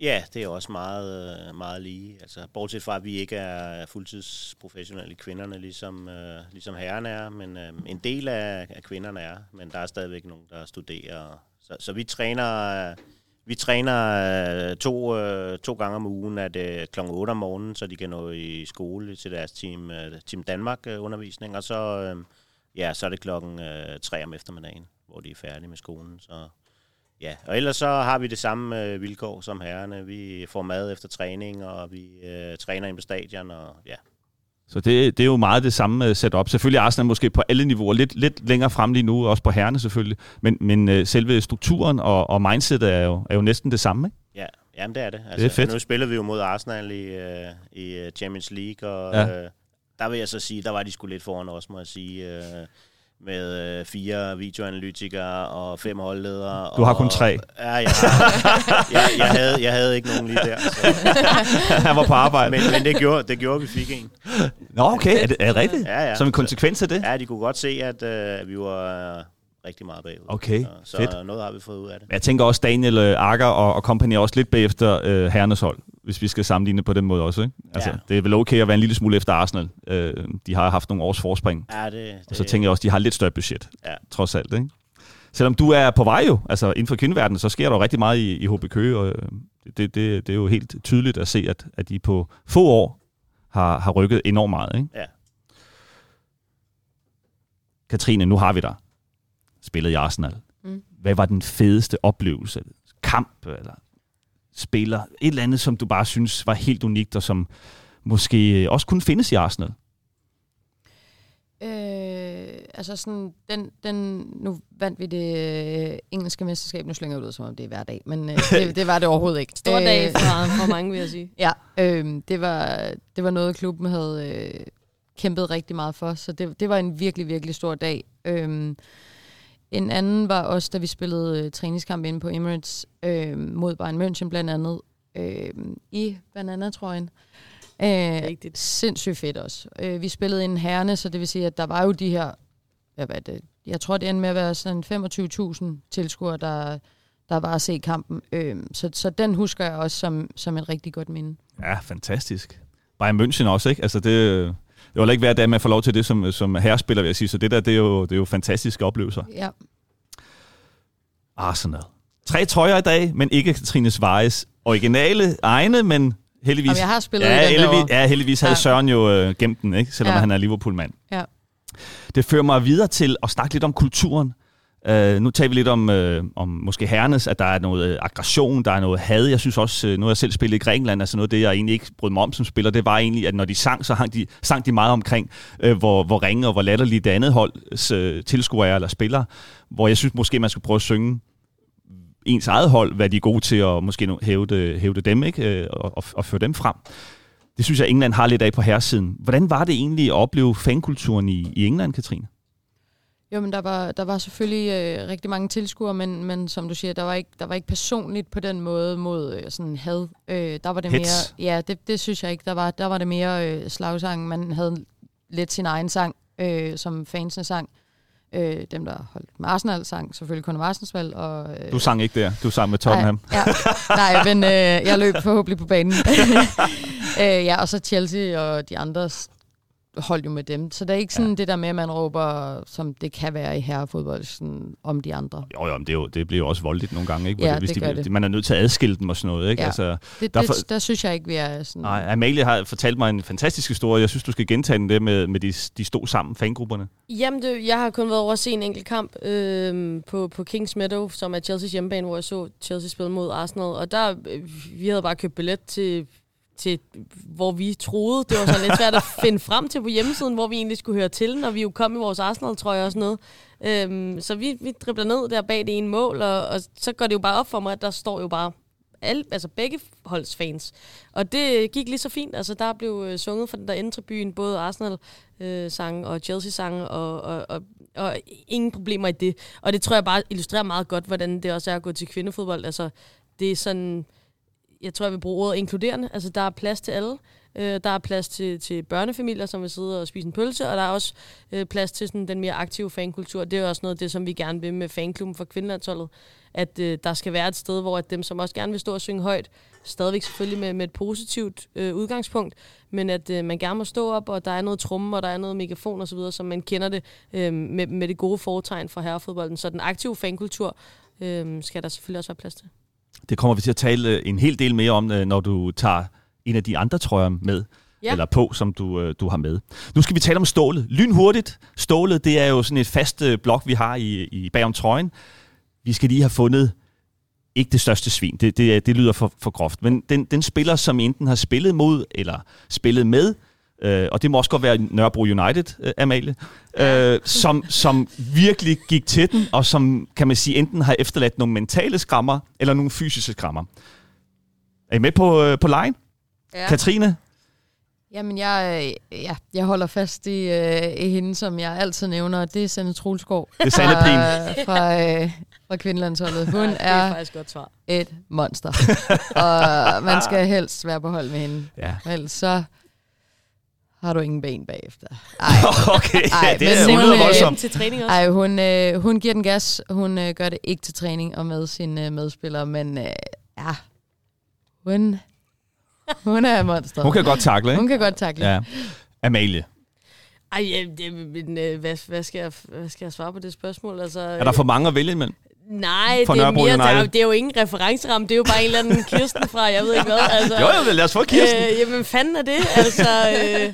Ja, det er også meget, øh, meget lige. Altså, bortset fra, at vi ikke er fuldtidsprofessionelle kvinderne, ligesom, øh, ligesom herrerne er, men øh, en del af, af kvinderne er, men der er stadigvæk nogen, der studerer. Så, så vi træner, øh, vi træner øh, to, øh, to gange om ugen, at øh, kl. 8 om morgenen, så de kan nå i skole til deres Team, øh, team Danmark-undervisning, og så, ja, så er det klokken 3 om eftermiddagen, hvor de er færdige med skolen. Så Ja, og ellers så har vi det samme vilkår som herrerne. Vi får mad efter træning, og vi øh, træner ind på stadion, og ja. Så det, det er jo meget det samme øh, setup. Selvfølgelig er Arsenal måske på alle niveauer lidt, lidt længere frem lige nu, også på herrene selvfølgelig. Men, men øh, selve strukturen og, og mindsetet er jo, er jo næsten det samme, ikke? Ja, jamen det er det. Altså, er fedt. Nu spiller vi jo mod Arsenal i, øh, i Champions League, og ja. øh, der vil jeg så sige, der var de sgu lidt foran os, må jeg sige. Øh, med øh, fire videoanalytikere og fem holdledere. Du har og, kun tre. Ja, jeg, har, jeg, jeg, havde, jeg havde ikke nogen lige der. Så. Han var på arbejde. Men, men det, gjorde, det gjorde, at vi fik en. Nå, okay. Er det, er det rigtigt? Ja, ja. Som en konsekvens af det? Ja, de kunne godt se, at øh, vi var rigtig meget bagud. Okay, så, fedt. så noget har vi fået ud af det. Jeg tænker også, Daniel øh, Akker og, og company er også lidt bagefter øh, herrenes hold, hvis vi skal sammenligne på den måde også. Ikke? Altså, Ja. Det er vel okay at være en lille smule efter Arsenal. Øh, de har haft nogle års forspring. Ja, det, det, Og så tænker jeg også, de har lidt større budget, Ja. trods alt. Ikke? Selvom du er på vej jo, altså inden for kvindeverdenen, så sker der jo rigtig meget i, i HB Køge, og øh, det, det, det er jo helt tydeligt at se, at, at de på få år har, har rykket enormt meget. Ikke? Ja. Katrine, nu har vi dig. Spillet i Arsenal. Mm. Hvad var den fedeste oplevelse? Kamp eller spiller? Et eller andet, som du bare synes var helt unikt, og som måske også kunne findes i Arsenal? Øh, altså sådan, den, den, nu vandt vi det øh, engelske mesterskab, nu slynger jeg ud, som om det er hver dag, men øh, det, det var det overhovedet ikke. Stor dag Øh, for, for mange, vil jeg sige. Ja, øh, det, var, det var noget, klubben havde øh, kæmpet rigtig meget for, så det, det var en virkelig, virkelig stor dag. Øh, en anden var også, da vi spillede øh, træningskamp inde på Emirates øh, mod Bayern München blandt andet, øh, i bananatrøjen. Øh, Rigtigt. sindssygt fedt også. Øh, vi spillede en herrene, så det vil sige, at der var jo de her, hvad var det, jeg tror, det endte med at være sådan 25.000 tilskuere, der, der var at se kampen. Øh, så, så den husker jeg også som, som et rigtig godt minde. Ja, fantastisk. Bayern München også, ikke? Altså det, det var ikke hver dag, man får lov til det som, som herrespiller, vil jeg sige. Så det der, det er jo, det er jo fantastiske oplevelser. Ja. Arsenal. Tre trøjer i dag, men ikke Katrines Vejes originale egne, men heldigvis... Jamen, jeg har spillet ja, den heldigvis, ja, heldigvis havde Ja. Søren jo øh, gemt den, ikke? selvom. Ja. han er Liverpool-mand. Ja. Det fører mig videre til at snakke lidt om kulturen. Uh, nu taler vi lidt om, uh, om måske herrenes, at der er noget øh, aggression, der er noget had. Jeg synes også, uh, nu har jeg selv spillet i Grækenland, altså noget af det, jeg egentlig ikke brød mig om som spiller, det var egentlig, at når de sang, så hang de, sang de meget omkring, uh, hvor, hvor ringe og hvor latterligt det andet holds uh, tilskuere er eller spillere. Hvor jeg synes måske, man skulle prøve at synge ens eget hold, hvad de er gode til at måske nu hævde, hævde dem, ikke? Og, og, og føre dem frem. Det synes jeg, England har lidt af på herresiden. Hvordan var det egentlig at opleve fankulturen i, i England, Katrine? Jo, men der var, der var selvfølgelig øh, rigtig mange tilskuere, men, men som du siger, der var, ikke, der var ikke personligt på den måde mod øh, sådan had. Øh, der var det Hets. mere... Ja, det, det synes jeg ikke, der var. Der var det mere øh, slagsang. Man havde lidt sin egen sang, øh, som fansene sang. Øh, dem, der holdt med Arsenal, sang selvfølgelig kun om Arsenal. Og, øh, Du sang ikke der, du sang med Tottenham. Nej, ja, nej men øh, jeg løb forhåbentlig på banen. øh, ja, og så Chelsea og de andre holdt jo med dem. Så det er ikke sådan ja. det der med, at man råber, som det kan være i herrefodbold, sådan, om de andre. Jo, jo, men det, er jo, det bliver jo også voldeligt nogle gange, ikke? Ja, det, hvis det de, det. Man er nødt til at adskille dem og sådan noget, ikke? Ja. Altså, Det, Derfor- det, der synes jeg ikke, vi er sådan... nej, Amalie har fortalt mig en fantastisk historie. Jeg synes, du skal gentage den det med, med de, de stod sammen, fangrupperne. Jamen, det, jeg har kun været over at se en enkelt kamp øh, på, på Kings Meadow, som er Chelsea's hjemmebane, hvor jeg så Chelsea spille mod Arsenal. Og der, øh, vi havde bare købt billet til, til, hvor vi troede. Det var så lidt svært at finde frem til på hjemmesiden, hvor vi egentlig skulle høre til, når vi jo kom i vores Arsenal-trøje og sådan noget. Øhm, så vi, vi dribler ned der bag det ene mål, og, og så går det jo bare op for mig, at der står jo bare alle, altså begge holds fans. Og det gik lige så fint. Altså, der blev øh, sunget fra den der indtribyen, både Arsenal-sange og Chelsea-sange, og, og, og, og ingen problemer i det. Og det tror jeg bare illustrerer meget godt, hvordan det også er at gå til kvindefodbold. Altså, det er sådan, jeg tror, jeg vil bruge ordet inkluderende. Altså, der er plads til alle. Øh, der er plads til, til børnefamilier, som vil sidde og spise en pølse, og der er også øh, plads til sådan, den mere aktive fankultur. Det er jo også noget af det, som vi gerne vil med fanklubben for kvindelandsholdet, at øh, der skal være et sted, hvor at dem, som også gerne vil stå og synge højt, stadigvæk selvfølgelig med, med et positivt øh, udgangspunkt, men at øh, man gerne må stå op, og der er noget tromme, og der er noget megafon osv., som man kender det øh, med, med det gode foretegn fra herrefodbolden. Så den aktive fankultur øh, skal der selvfølgelig også være plads til. Det kommer vi til at tale øh, en hel del mere om, øh, når du tager en af de andre trøjer med. Ja. eller på, som du, øh, du har med. Nu skal vi tale om stålet. Lynhurtigt. Stålet, det er jo sådan et fast blok, vi har i, i bagom trøjen. Vi skal lige have fundet ikke det største svin. Det, det, det lyder for, for groft. Men den, den spiller, som enten har spillet mod eller spillet med, øh, og det må også godt være Nørrebro United, øh, Amalie, øh, som, som virkelig gik til den, og som, kan man sige, enten har efterladt nogle mentale skrammer, eller nogle fysiske skrammer. Er I med på, øh, på line? Ja. Katrine? Jamen, jeg, øh, ja, jeg holder fast i, øh, i hende, som jeg altid nævner. Det er Sanne Trulskov. Det er Sanne Pien. fra, fra, øh, fra kvindelandsholdet. Hun det er er godt svar. et monster. og man skal helst være på hold med hende. Ja. Ellers så har du ingen ben bagefter. Ej, Okay, Ej, ja, det men er hun, ude øh, voldsomt. til træning også. Ej, hun, øh, hun giver den gas. Hun øh, gør det ikke til træning og med sine øh, medspillere, men øh, ja, hun, hun er monster. Hun kan godt takle, ikke? hun kan godt takle. Ja. Amalie, Ej, ja, det, men, øh, hvad, hvad, skal jeg, hvad skal jeg svare på det spørgsmål? Altså, er der for mange at vælge imellem? Nej, for det er, Nørrebro mere, der er, jo, det er jo ingen referenceramme. Det er jo bare en eller anden Kirsten fra, jeg ved ikke hvad. Altså, Jo, jo, lad os få Kirsten. Øh, jamen, fanden er det? Altså, øh,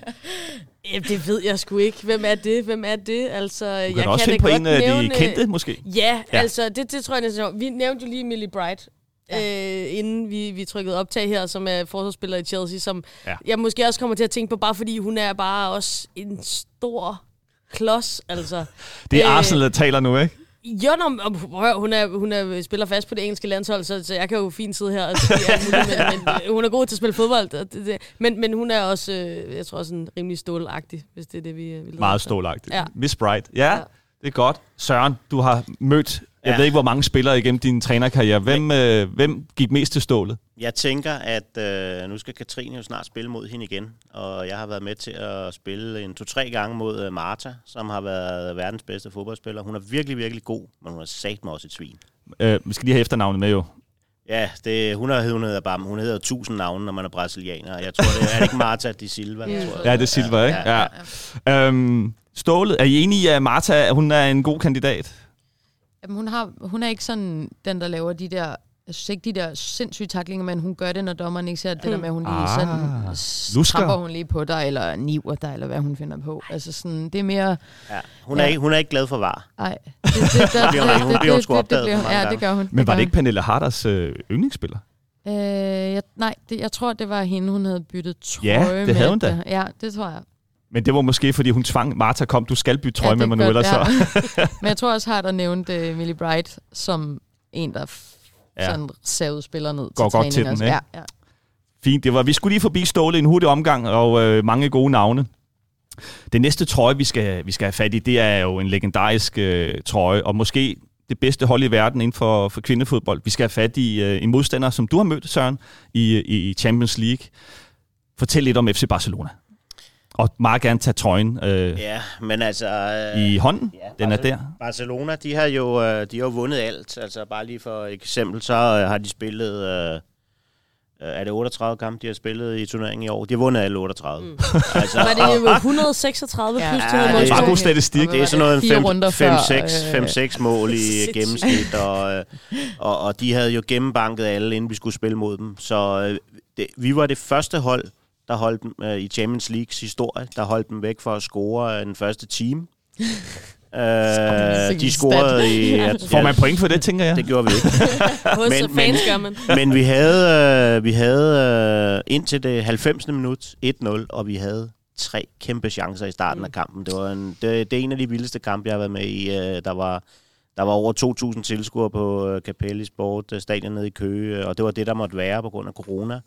ja, det ved jeg sgu ikke. Hvem er det? Hvem er det? Altså, Du kan jeg da også kan finde på en godt af de nævne, kendte, måske. Ja, Ja. altså, det, det tror jeg næsten. Vi nævnte jo lige Millie Bright. Ja. Øh, inden vi, vi trykkede optag her, som er forsvarsspiller i Chelsea, som ja. jeg måske også kommer til at tænke på, bare fordi hun er bare også en stor klods, altså. Det er Øh, Arsenal, der taler nu, ikke? Jo, nå, om- hør, hun, er, hun er, spiller fast på det engelske landshold, så, så jeg kan jo fint sidde her og sige alt muligt, men, men hun er god til at spille fodbold. Det, det, men, men hun er også, øh, jeg tror, sådan rimelig stålagtig, hvis det er det, vi øh, vi leder Meget efter. stålagtigt. Ja. Miss Bright. Ja, Ja. Det er godt. Søren, du har mødt, jeg Ja. ved ikke, hvor mange spillere igennem din trænerkarriere. Hvem, øh, hvem gik mest til stålet? Jeg tænker, at øh, nu skal Katrine jo snart spille mod hende igen, og jeg har været med til at spille en to-tre gange mod øh, Marta, som har været verdens bedste fodboldspiller. Hun er virkelig, virkelig god, men hun er sat mig også et svin. Øh, vi skal lige have efternavnet med jo. Ja, det, hun, er, hun hedder bare, hun hedder tusind navne, når man er brasilianer. Jeg tror, det er det ikke Marta de Silva. Jeg tror, Ja, det er Silva, ikke? Ja, ja. Øhm, stålet, er I enige i, at Marta hun er en god kandidat? Jamen, hun, har, hun er ikke sådan den, der laver de der... Jeg synes ikke, de der sindssyge taklinger, men hun gør det, når dommeren ikke ser det der med, at hun lige Ah, sådan... lusker. Tramper hun lige på dig, eller niver dig, eller hvad hun finder på. Altså sådan, det er mere... Ja. Hun, er Ja. ikke, hun er ikke glad for var. Ej, det, det, der, bliver hun- hun bliver hun sgu opdaget bliver hun- for mange Ja, det gør hun. Men var det ikke Pernille Harders øh, yndlingsspiller? Øh, jeg, nej, det, jeg tror, det var hende, hun havde byttet trøje Ja, det med. havde hun da. Ja, det tror jeg. Men det var måske, fordi hun tvang Marta, kom, du skal bytte trøje ja, med mig nu, gør- ellers så. ja. Men jeg tror også, har der nævnt uh, Millie Bright som en, der f- Ja. ja. sådan savet spiller ned Går til godt til den, også. ikke? Ja, ja. Fint, det var, vi skulle lige forbi Ståle en hurtig omgang, og øh, mange gode navne. Det næste trøje, vi skal, vi skal have fat i, det er jo en legendarisk øh, trøje, og måske det bedste hold i verden inden for, for kvindefodbold. Vi skal have fat i øh, en modstander, som du har mødt, Søren, i, i Champions League. Fortæl lidt om FC Barcelona. Og meget gerne tage trøjen øh, Ja, men altså... Øh, i hånden. ja, Den er der. Barcelona, de har jo øh, de har jo vundet alt. Altså bare lige for eksempel, så øh, har de spillet... Øh, Øh, er det 38 kampe, de har spillet i turneringen i år? De har vundet alle 38. Mm. altså, var det jo 136 Ja, plus ja, til det er? Bare god statistik. Det er sådan noget Fire runder før, 5-6 mål i gennemsnit, og, øh, og, og de havde jo gennembanket alle, inden vi skulle spille mod dem. Så øh, det, vi var det første hold, der holdt dem øh, i Champions Leagues historie, der holdt dem væk for at score øh, den første time. øh, de scorede i... Ja, Får man point for det, tænker jeg? Det gjorde vi ikke. Men- men, men- fans gør man. Men vi havde, øh, vi havde øh, indtil det 90. minut 1-0, og vi havde tre kæmpe chancer i starten af kampen. Det, var en, det, det er en af de vildeste kampe, jeg har været med i. Øh, der var der var over 2.000 tilskuere på øh, Capelli Sport øh, stadion nede i Køge, og det var det, der måtte være på grund af corona.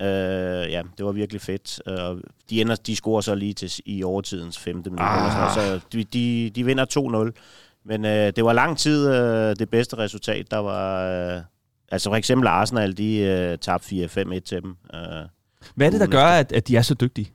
Øh, ja, det var virkelig fedt. Øh, de, ender, de scorer så lige til i overtidens femte minut. Ah. Så de, de, de vinder 2-0. Men øh, det var lang tid øh, det bedste resultat. Der var... Øh, altså for eksempel Arsenal, de øh, tabte 4-5-1 til dem. Øh, Hvad er det, der gør, at, at de er så dygtige?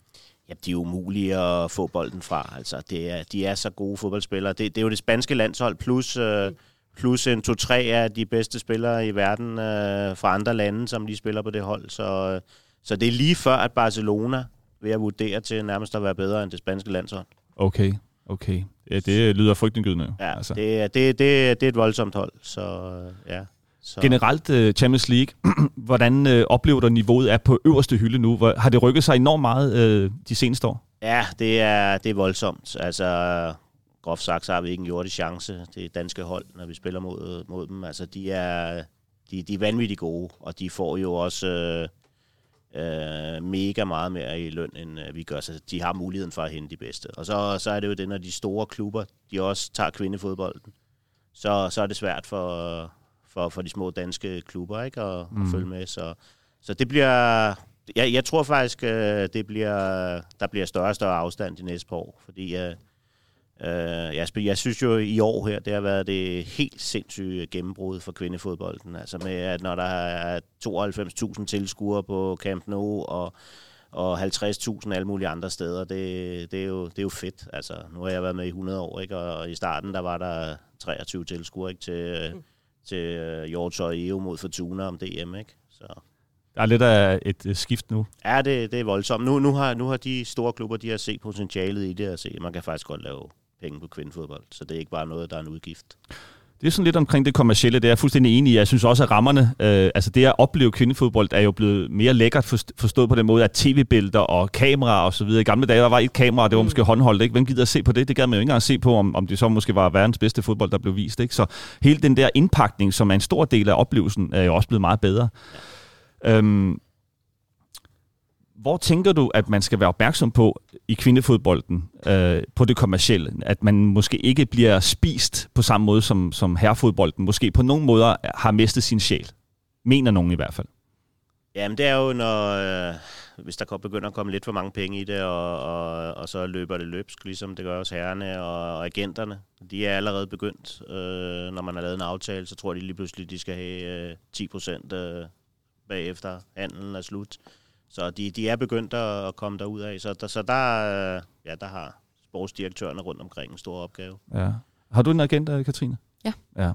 ja, de er umulige at få bolden fra. Altså, det er, de er så gode fodboldspillere. Det, det er jo det spanske landshold, plus, øh, plus en to-tre af de bedste spillere i verden øh, fra andre lande, som de spiller på det hold. Så, øh, så det er lige før, at Barcelona vil jeg vurdere til nærmest at være bedre end det spanske landshold. Okay, okay. Ja, det lyder frygtindgydende. Ja, altså. det, er- det, det, det er et voldsomt hold. Så, øh, ja. Så. Generelt uh, Champions League, hvordan uh, oplever du, at niveauet er på øverste hylde nu? Hvor, har det rykket sig enormt meget uh, de seneste år? Ja, det er, det er voldsomt. Altså, groft sagt, så har vi ikke en jordig chance. Det danske hold, når vi spiller mod, mod dem. Altså, de er, de, de er vanvittigt gode, og de får jo også øh, øh, mega meget mere i løn, end øh, vi gør. Så de har muligheden for at hente de bedste. Og så, så er det jo det, når de store klubber, de også tager kvindefodbolden. Så, så er det svært for, for, for de små danske klubber ikke, at, mm. at følge med. Så, så det bliver... Jeg, jeg tror faktisk, øh, det bliver, der bliver større og større afstand de næste par år, fordi øh, øh, jeg, jeg synes jo i år her, det har været det helt sindssyge gennembrud for kvindefodbolden. Altså med, at når der er 92.000 tilskuere på Camp Nou og, og 50.000 alle mulige andre steder, det, det, er jo, det er jo fedt. Altså, nu har jeg været med i 100 år, ikke? og i starten der var der 23 tilskuere ikke? til, mm. til øh, Hjorts og EU mod Fortuna om DM. Ikke? Så. Der er lidt af et uh, skift nu. Ja, det, det er voldsomt. Nu, nu, har, nu har de store klubber, de har set potentialet i det, og se, man kan faktisk godt lave penge på kvindefodbold, så det er ikke bare noget, der er en udgift. Det er sådan lidt omkring det kommercielle, det er jeg fuldstændig enig i. Jeg synes også, at rammerne, øh, altså det at opleve kvindefodbold, er jo blevet mere lækkert forst- forstået på den måde, at tv-billeder og kameraer og så videre. I gamle dage, der var et kamera, det var måske håndholdt, ikke? Hvem gider at se på det? Det gad man jo ikke engang se på, om, om det så måske var verdens bedste fodbold, der blev vist, ikke? Så hele den der indpakning, som er en stor del af oplevelsen, er jo også blevet meget bedre. Ja. Øhm, hvor tænker du, at man skal være opmærksom på i kvindefodbolden, øh, på det kommercielle? At man måske ikke bliver spist på samme måde som, som herrefodbolden, måske på nogen måder har mistet sin sjæl. Mener nogen i hvert fald. Jamen, det er jo, når, øh, hvis der begynder at komme lidt for mange penge i det, og, og, og så løber det løbsk, ligesom det gør hos herrerne og, og agenterne. De er allerede begyndt. Øh, når man har lavet en aftale, så tror de lige pludselig, de skal have øh, 10 procent øh, bagefter handelen er slut. Så de, de er begyndt at komme derud af. Så der, så der, øh, ja, der har sportsdirektørerne rundt omkring en stor opgave. Ja. Har du en agent, øh, Katrine? Ja. ja.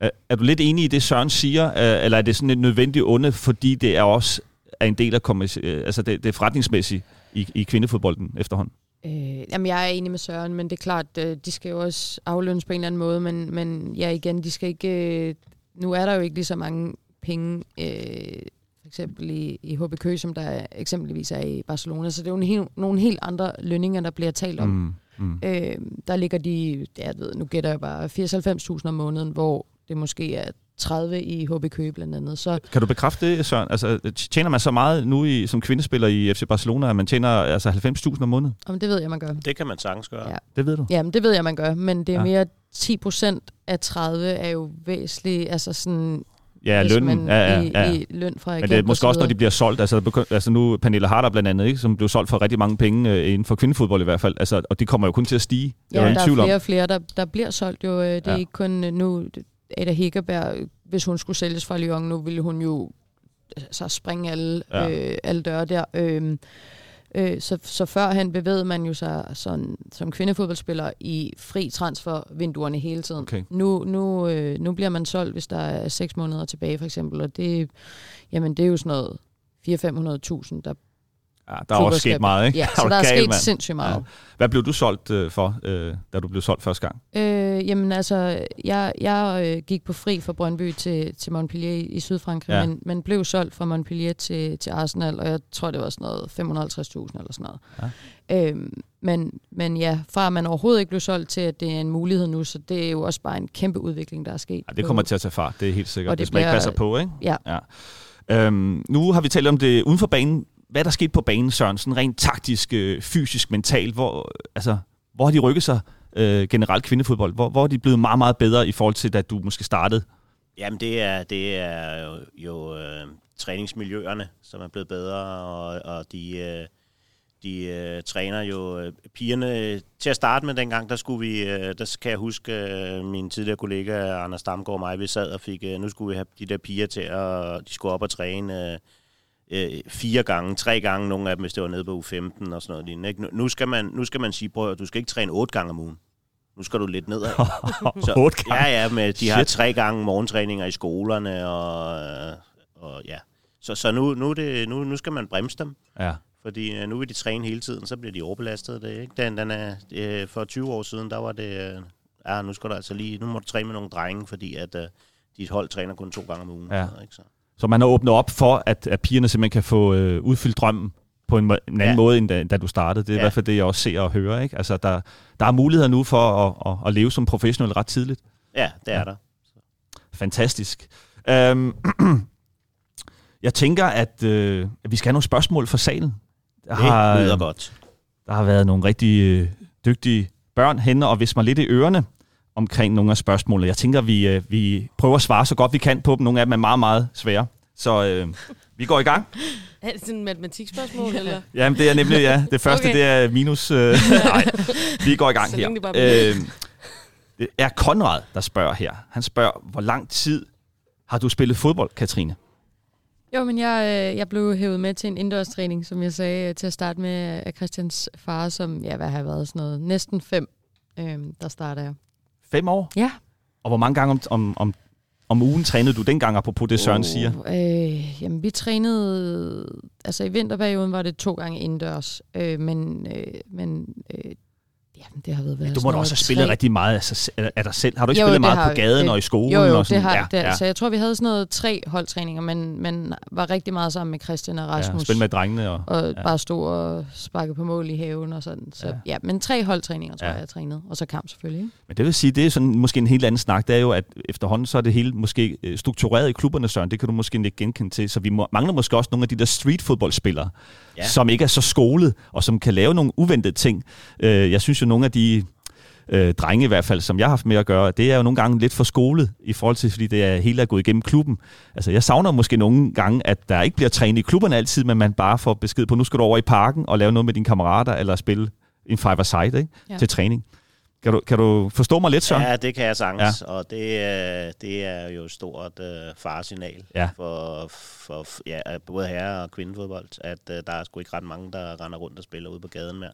Er, er du lidt enig i det, Søren siger, øh, eller er det sådan et nødvendigt onde, fordi det er også er en del af altså det, det er forretningsmæssigt i, i kvindefodbolden efterhånden? Øh, jamen, jeg er enig med Søren, men det er klart, de skal jo også aflønnes på en eller anden måde, men, men ja, igen, de skal ikke... Nu er der jo ikke lige så mange penge, øh, for eksempel i, i HB Køge, som der eksempelvis er i Barcelona, så det er jo en hel, nogle helt andre lønninger, der bliver talt om. Mm. Mm. Øh, der ligger de, jeg ved, nu gætter jeg bare 80-90.000 om måneden, hvor det måske er 30 i HB Køge blandt andet. Så Kan du bekræfte det, Søren? Altså, tjener man så meget nu i, som kvindespiller i FC Barcelona, at man tjener altså 90.000 om måneden? om det ved jeg, man gør. Det kan man sagtens gøre. Ja. Det ved du. Jamen, det ved jeg, man gør, men det er ja. mere 10 procent af 30 er jo væsentligt, altså sådan, Ja, hvis lønnen. man Ja, ja, i, ja. i løn fra Men det er måske så også, når de bliver solgt. Altså, der altså nu Pernille Harder blandt andet, ikke, som blev solgt for rigtig mange penge øh, inden for kvindefodbold i hvert fald. Altså, og det kommer jo kun til at stige. Er Ja, der er tvivl om. flere og flere, der, der bliver solgt jo. øh, Det er Ja. ja. ikke kun øh, nu, Ada Hækkerberg, hvis hun skulle sælges fra Lyon, nu ville hun jo så springe alle, ja. øh, alle døre der. Øh, øh, så, så førhen bevægede man jo sig sådan, som kvindefodboldspiller i fri transfervinduerne hele tiden. Okay. Nu, nu, øh, nu bliver man solgt, hvis der er seks måneder tilbage for eksempel, og det, jamen, det er jo sådan noget 400-500.000, der Ja, der er også sket meget, ikke? Ja, så Er der er sket mand? sindssygt meget. Ja. Hvad blev du solgt øh, for, øh, da du blev solgt første gang? Øh, jamen altså, jeg, jeg øh, gik på fri fra Brøndby til, til Montpellier i, i Sydfrankrig, Ja. men, men blev solgt fra Montpellier til, til Arsenal, og jeg tror, det var sådan noget 550.000 eller sådan noget. Ja. Øhm, men, men ja, fra at man overhovedet ikke blev solgt til, at det er en mulighed nu, så det er jo også bare en kæmpe udvikling, der er sket. Ja, det på- kommer til at tage fart, det er helt sikkert, Og det hvis man ikke bliver- passer på, ikke? Ja. ja. Øhm, nu har vi talt om det uden for banen. Hvad der skete på banen, Søren? Sådan rent taktisk, øh, fysisk, mentalt. Hvor, altså, hvor har de rykket sig øh, generelt kvindefodbold? Hvor, hvor er de blevet meget, meget bedre i forhold til, da du måske startede? Jamen, det er, det er jo, jo øh, træningsmiljøerne, som er blevet bedre, og, og de, øh, de øh, træner jo øh, pigerne. Til at starte med dengang, der skulle vi, øh, der kan jeg huske, øh, min tidligere kollega Anders Damgaard og mig, vi sad og fik, øh, nu skulle vi have de der piger til, at de skulle op og træne øh, øh, fire gange, tre gange, nogle af dem, hvis det var nede på U15 og sådan noget lignende. Ikke? Nu, skal man, nu skal man sige, prøv at du skal ikke træne otte gange om ugen. Nu skal du lidt nedad. Så, Otte gange? Ja, ja, med, de har Shit. tre gange morgentræninger i skolerne, og, og ja. Så, så nu, nu, det, nu, nu skal man bremse dem, Ja. fordi øh, nu vil de træne hele tiden, så bliver de overbelastet. Det, ikke? Den, den er, øh, for 20 år siden, der var det, øh, ja, nu skal du altså lige, nu må du træne med nogle drenge, fordi at øh, dit hold træner kun to gange om ugen. Ja. Ikke? Så. Så man har åbnet op for, at, at pigerne simpelthen kan få øh, udfyldt drømmen på en, en anden Ja. måde, end da, da du startede. Det er ja. i hvert fald det, jeg også ser og hører. Ikke? Altså, der, der er muligheder nu for at, at, at leve som professionel ret tidligt. Ja, det er Ja. der. Fantastisk. Øhm, jeg tænker, at, øh, at vi skal have nogle spørgsmål fra salen. Der Det har, lyder godt. der har været nogle rigtig øh, dygtige børn henne og viske mig lidt i ørerne omkring nogle af spørgsmålene. Jeg tænker, vi, øh, vi prøver at svare så godt vi kan på dem. Nogle af dem er meget, meget svære. Så øh, vi går i gang. Er det sådan et matematikspørgsmål, eller? Jamen, det er nemlig, ja. Det første, Okay. det er minus... Øh, nej, vi går i gang Så her. det Øh, det er Konrad, der spørger her. Han spørger, hvor lang tid har du spillet fodbold, Katrine? Jo, men jeg, øh, jeg blev hævet med til en indendørstræning, som jeg sagde øh, til at starte med af Christians far, som, ja, hvad har jeg været, sådan noget, næsten fem, øhm, der starter jeg. Fem år? Ja. Og hvor mange gange om, om, om, om ugen trænede du dengang, apropos det Søren siger? Øh, jamen, vi trænede... Altså, i vinterperioden var det to gange indendørs. Øh, men øh, men øh, jamen, det har været... været Du må da også have spillet tre- rigtig meget af, sig, af dig selv. Har du ikke Jo, spillet meget har på gaden det- og i skolen? Jo, jo, og sådan? det har ja, det, ja, Så jeg tror, vi havde sådan noget tre holdtræninger, men, men var rigtig meget sammen med Christian og ja, Rasmus. spil med drengene. Og, og ja. ja. bare stå og sparke på mål i haven og sådan. Så Ja. ja, ja men tre holdtræninger, tror Ja. ja. jeg, jeg trænede. Og så kamp selvfølgelig. Men det vil sige, det er sådan måske en helt anden snak. Det er jo, at efterhånden så er det hele måske øh, struktureret i klubberne, Søren. Det kan du måske ikke genkende til. Så vi må, mangler måske også nogle af de der streetfodboldspillere, ja. Ja. som ikke er så skolet, og som kan lave nogle uventede ting. Øh, jeg synes jo, nogle af de øh, drenge i hvert fald, som jeg har haft med at gøre, det er jo nogle gange lidt for skolet i forhold til, fordi det er hele er gået igennem klubben. Altså, jeg savner måske nogle gange, at der ikke bliver trænet i klubberne altid, men man bare får besked på, nu skal du over i parken og lave noget med dine kammerater, eller spille en five-a-side ikke? Ja. Til træning. Kan du, kan du forstå mig lidt, Søren? Ja, det kan jeg sagtens, ja. og det, er- det er jo et stort uh, faresignal Ja. for, for ja, både herre- og kvindefodbold, at uh, der er sgu ikke ret mange, der render rundt og spiller ude på gaden mere.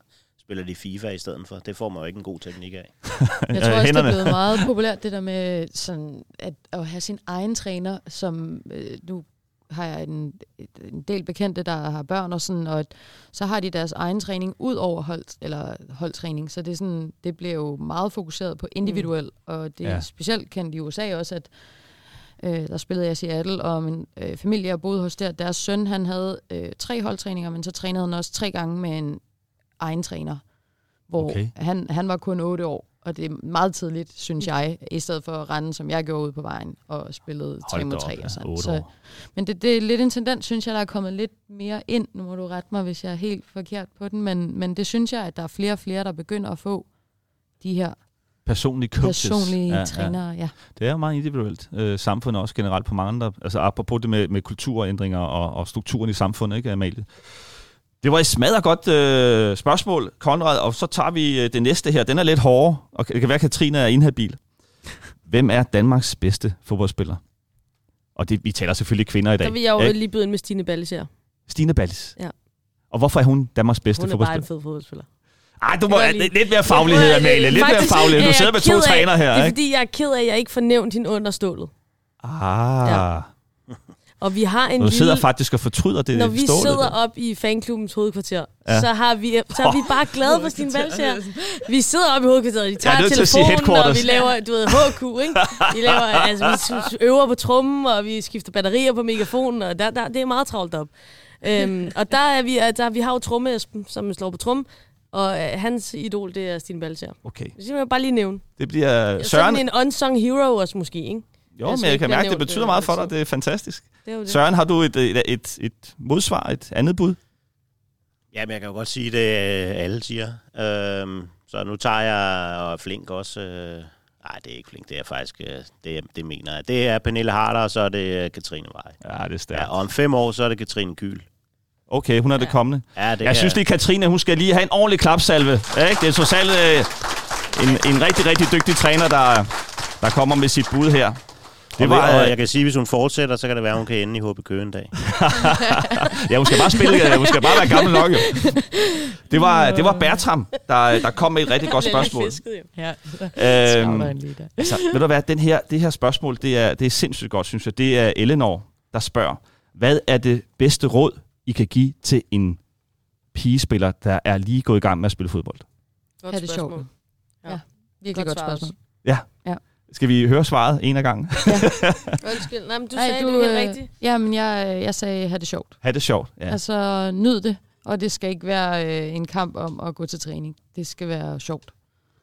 Spiller de FIFA i stedet for. Det får man jo ikke en god teknik af. Jeg tror også, det er blevet meget populært, det der med sådan, at, at have sin egen træner, som øh, nu har jeg en, en del bekendte, der har børn og sådan, og at, så har de deres egen træning ud over hold, eller holdtræning. Så det, er sådan, det bliver jo meget fokuseret på individuel, mm. og det er Ja. ja. specielt kendt i USA også, at øh, der spillede jeg i Seattle, og min øh, familie, jeg boede hos der, deres søn, han havde øh, tre holdtræninger, men så trænede han også tre gange med en egen træner, hvor Okay. han, han var kun otte år, og det er meget tidligt, synes jeg, i stedet for at rende, som jeg gjorde ud på vejen, og spillede tre Hold mod da tre op, og sådan. ja, Så, men det, det er lidt en tendens, synes jeg, der er kommet lidt mere ind. Nu må du rette mig, hvis jeg er helt forkert på den, men, men det synes jeg, at der er flere og flere, der begynder at få de her Personlige coaches. personlige Ja, ja, trænere. Ja. Det er meget individuelt. Øh, samfundet også generelt på mange andre. Altså apropos det med, med kulturændringer og, og strukturen i samfundet, ikke Amalie? Det var et smadret godt øh, spørgsmål, Konrad, og så tager vi øh, det næste her. Den er lidt hårdere, og det kan være, at Katrine er inhabil. Hvem er Danmarks bedste fodboldspiller? Og det, vi taler selvfølgelig kvinder i dag. Der vil jeg jo ikke? lige byde ind med Stine Ballis her. Stine Ballis. Ja. Og hvorfor er hun Danmarks bedste Hun er bare en fodboldspiller? fed fodboldspiller. Ej, du må godt lidt mere faglighed, Amalie. Lidt mere faglighed. Du sidder med to ked af- træner her, Det er ikke? fordi, jeg er ked af, at jeg ikke får nævnt hende under stålet. Ah. Ja. Og vi har en Og du sidder lille... faktisk og fortryder det Når vi stående sidder der. op i fanklubbens hovedkvarter, Ja. så, har vi, så er vi bare glade for Stine Balser. Vi sidder op i hovedkvarteret, de tager er telefonen, og vi laver, du ved, HQ, ikke? Vi, laver, altså, vi øver på trummen, og vi skifter batterier på mikrofonen, og der, der, det er meget travlt op. Øhm, og der, er vi, der, vi har jo tromme som slår på trum, og øh, hans idol, det er Stine Balser. Okay, Det skal jeg bare lige nævne. det bliver. Søren. Sådan en unsung hero også måske, ikke? Jo, Jeg men synes jeg kan mærke, det betyder det meget for dig. Det er fantastisk. Det er det. Søren, har du et, et, et, et modsvar, et andet bud? Jamen, jeg kan jo godt sige det, øh, alle siger. Øhm, så nu tager jeg, og er flink også... Øh, nej, det er ikke flink, det er faktisk... Øh, det, det mener jeg. Det er Pernille Harder, og så er det øh, Katrine Vej. Ja, det er stærkt. Ja, og om fem år, så er det Katrine Kyl. Okay, hun er det Ja. kommende. Ja, det Jeg synes, det er Katrine, hun skal lige have en ordentlig klapsalve. Ikke? Det er så selv øh, en, en rigtig, rigtig dygtig træner, der, der kommer med sit bud her. Det var, og øh, jeg kan sige, hvis hun fortsætter, så kan det være, at hun kan ende i HB Køge en dag. ja, hun skal bare spille, øh, hun skal bare være gammel nok. Jo. Det var, det var Bertram, der, der kom med et rigtig godt spørgsmål. fisket. Ja, Øhm, altså, ved du hvad, den her, det her spørgsmål, det er, det er sindssygt godt, synes jeg. Det er Eleanor, der spørger, hvad er det bedste råd, I kan give til en pigespiller, der er lige gået i gang med at spille fodbold? Godt Ja, det er sjovt. spørgsmål. Ja, virkelig Godt godt svar spørgsmål. Skal vi høre svaret en af gangen? Undskyld, nej, men du Nej, sagde du, det helt øh, rigtigt. Jamen, jeg, jeg sagde, have det sjovt. Ha' det sjovt. Ja. Ja. Altså, nyd det. Og det skal ikke være øh, en kamp om at gå til træning. Det skal være sjovt.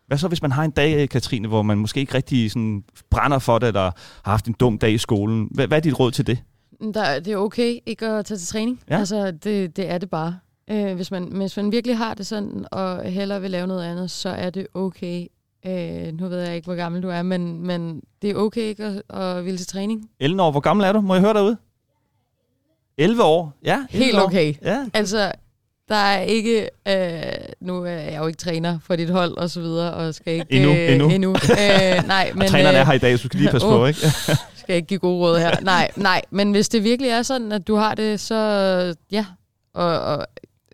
Hvad så, hvis man har en dag, øh, Katrine, hvor man måske ikke rigtig sådan brænder for det, eller har haft en dum dag i skolen? Hvad, hvad er dit råd til det? Der, det er okay ikke at tage til træning. Ja. Altså, det, det er det bare. Øh, hvis, man, hvis man virkelig har det sådan, og hellere vil lave noget andet, så er det okay. Øh, nu ved jeg ikke, hvor gammel du er, men, men det er okay ikke at, at ville til træning. Elinor, hvor gammel er du? Må jeg høre derude? 11 år? Ja, 11 Helt år. okay. Ja, Altså, der er ikke... Øh, nu er jeg jo ikke træner for dit hold og så videre, og skal ikke... Endnu, øh, endnu. endnu. Øh, nej, men... og træneren øh, er her i dag, så du skal lige passe Åh. på, ikke? skal ikke give gode råd her. Nej, nej, men hvis det virkelig er sådan, at du har det, så ja. Og, og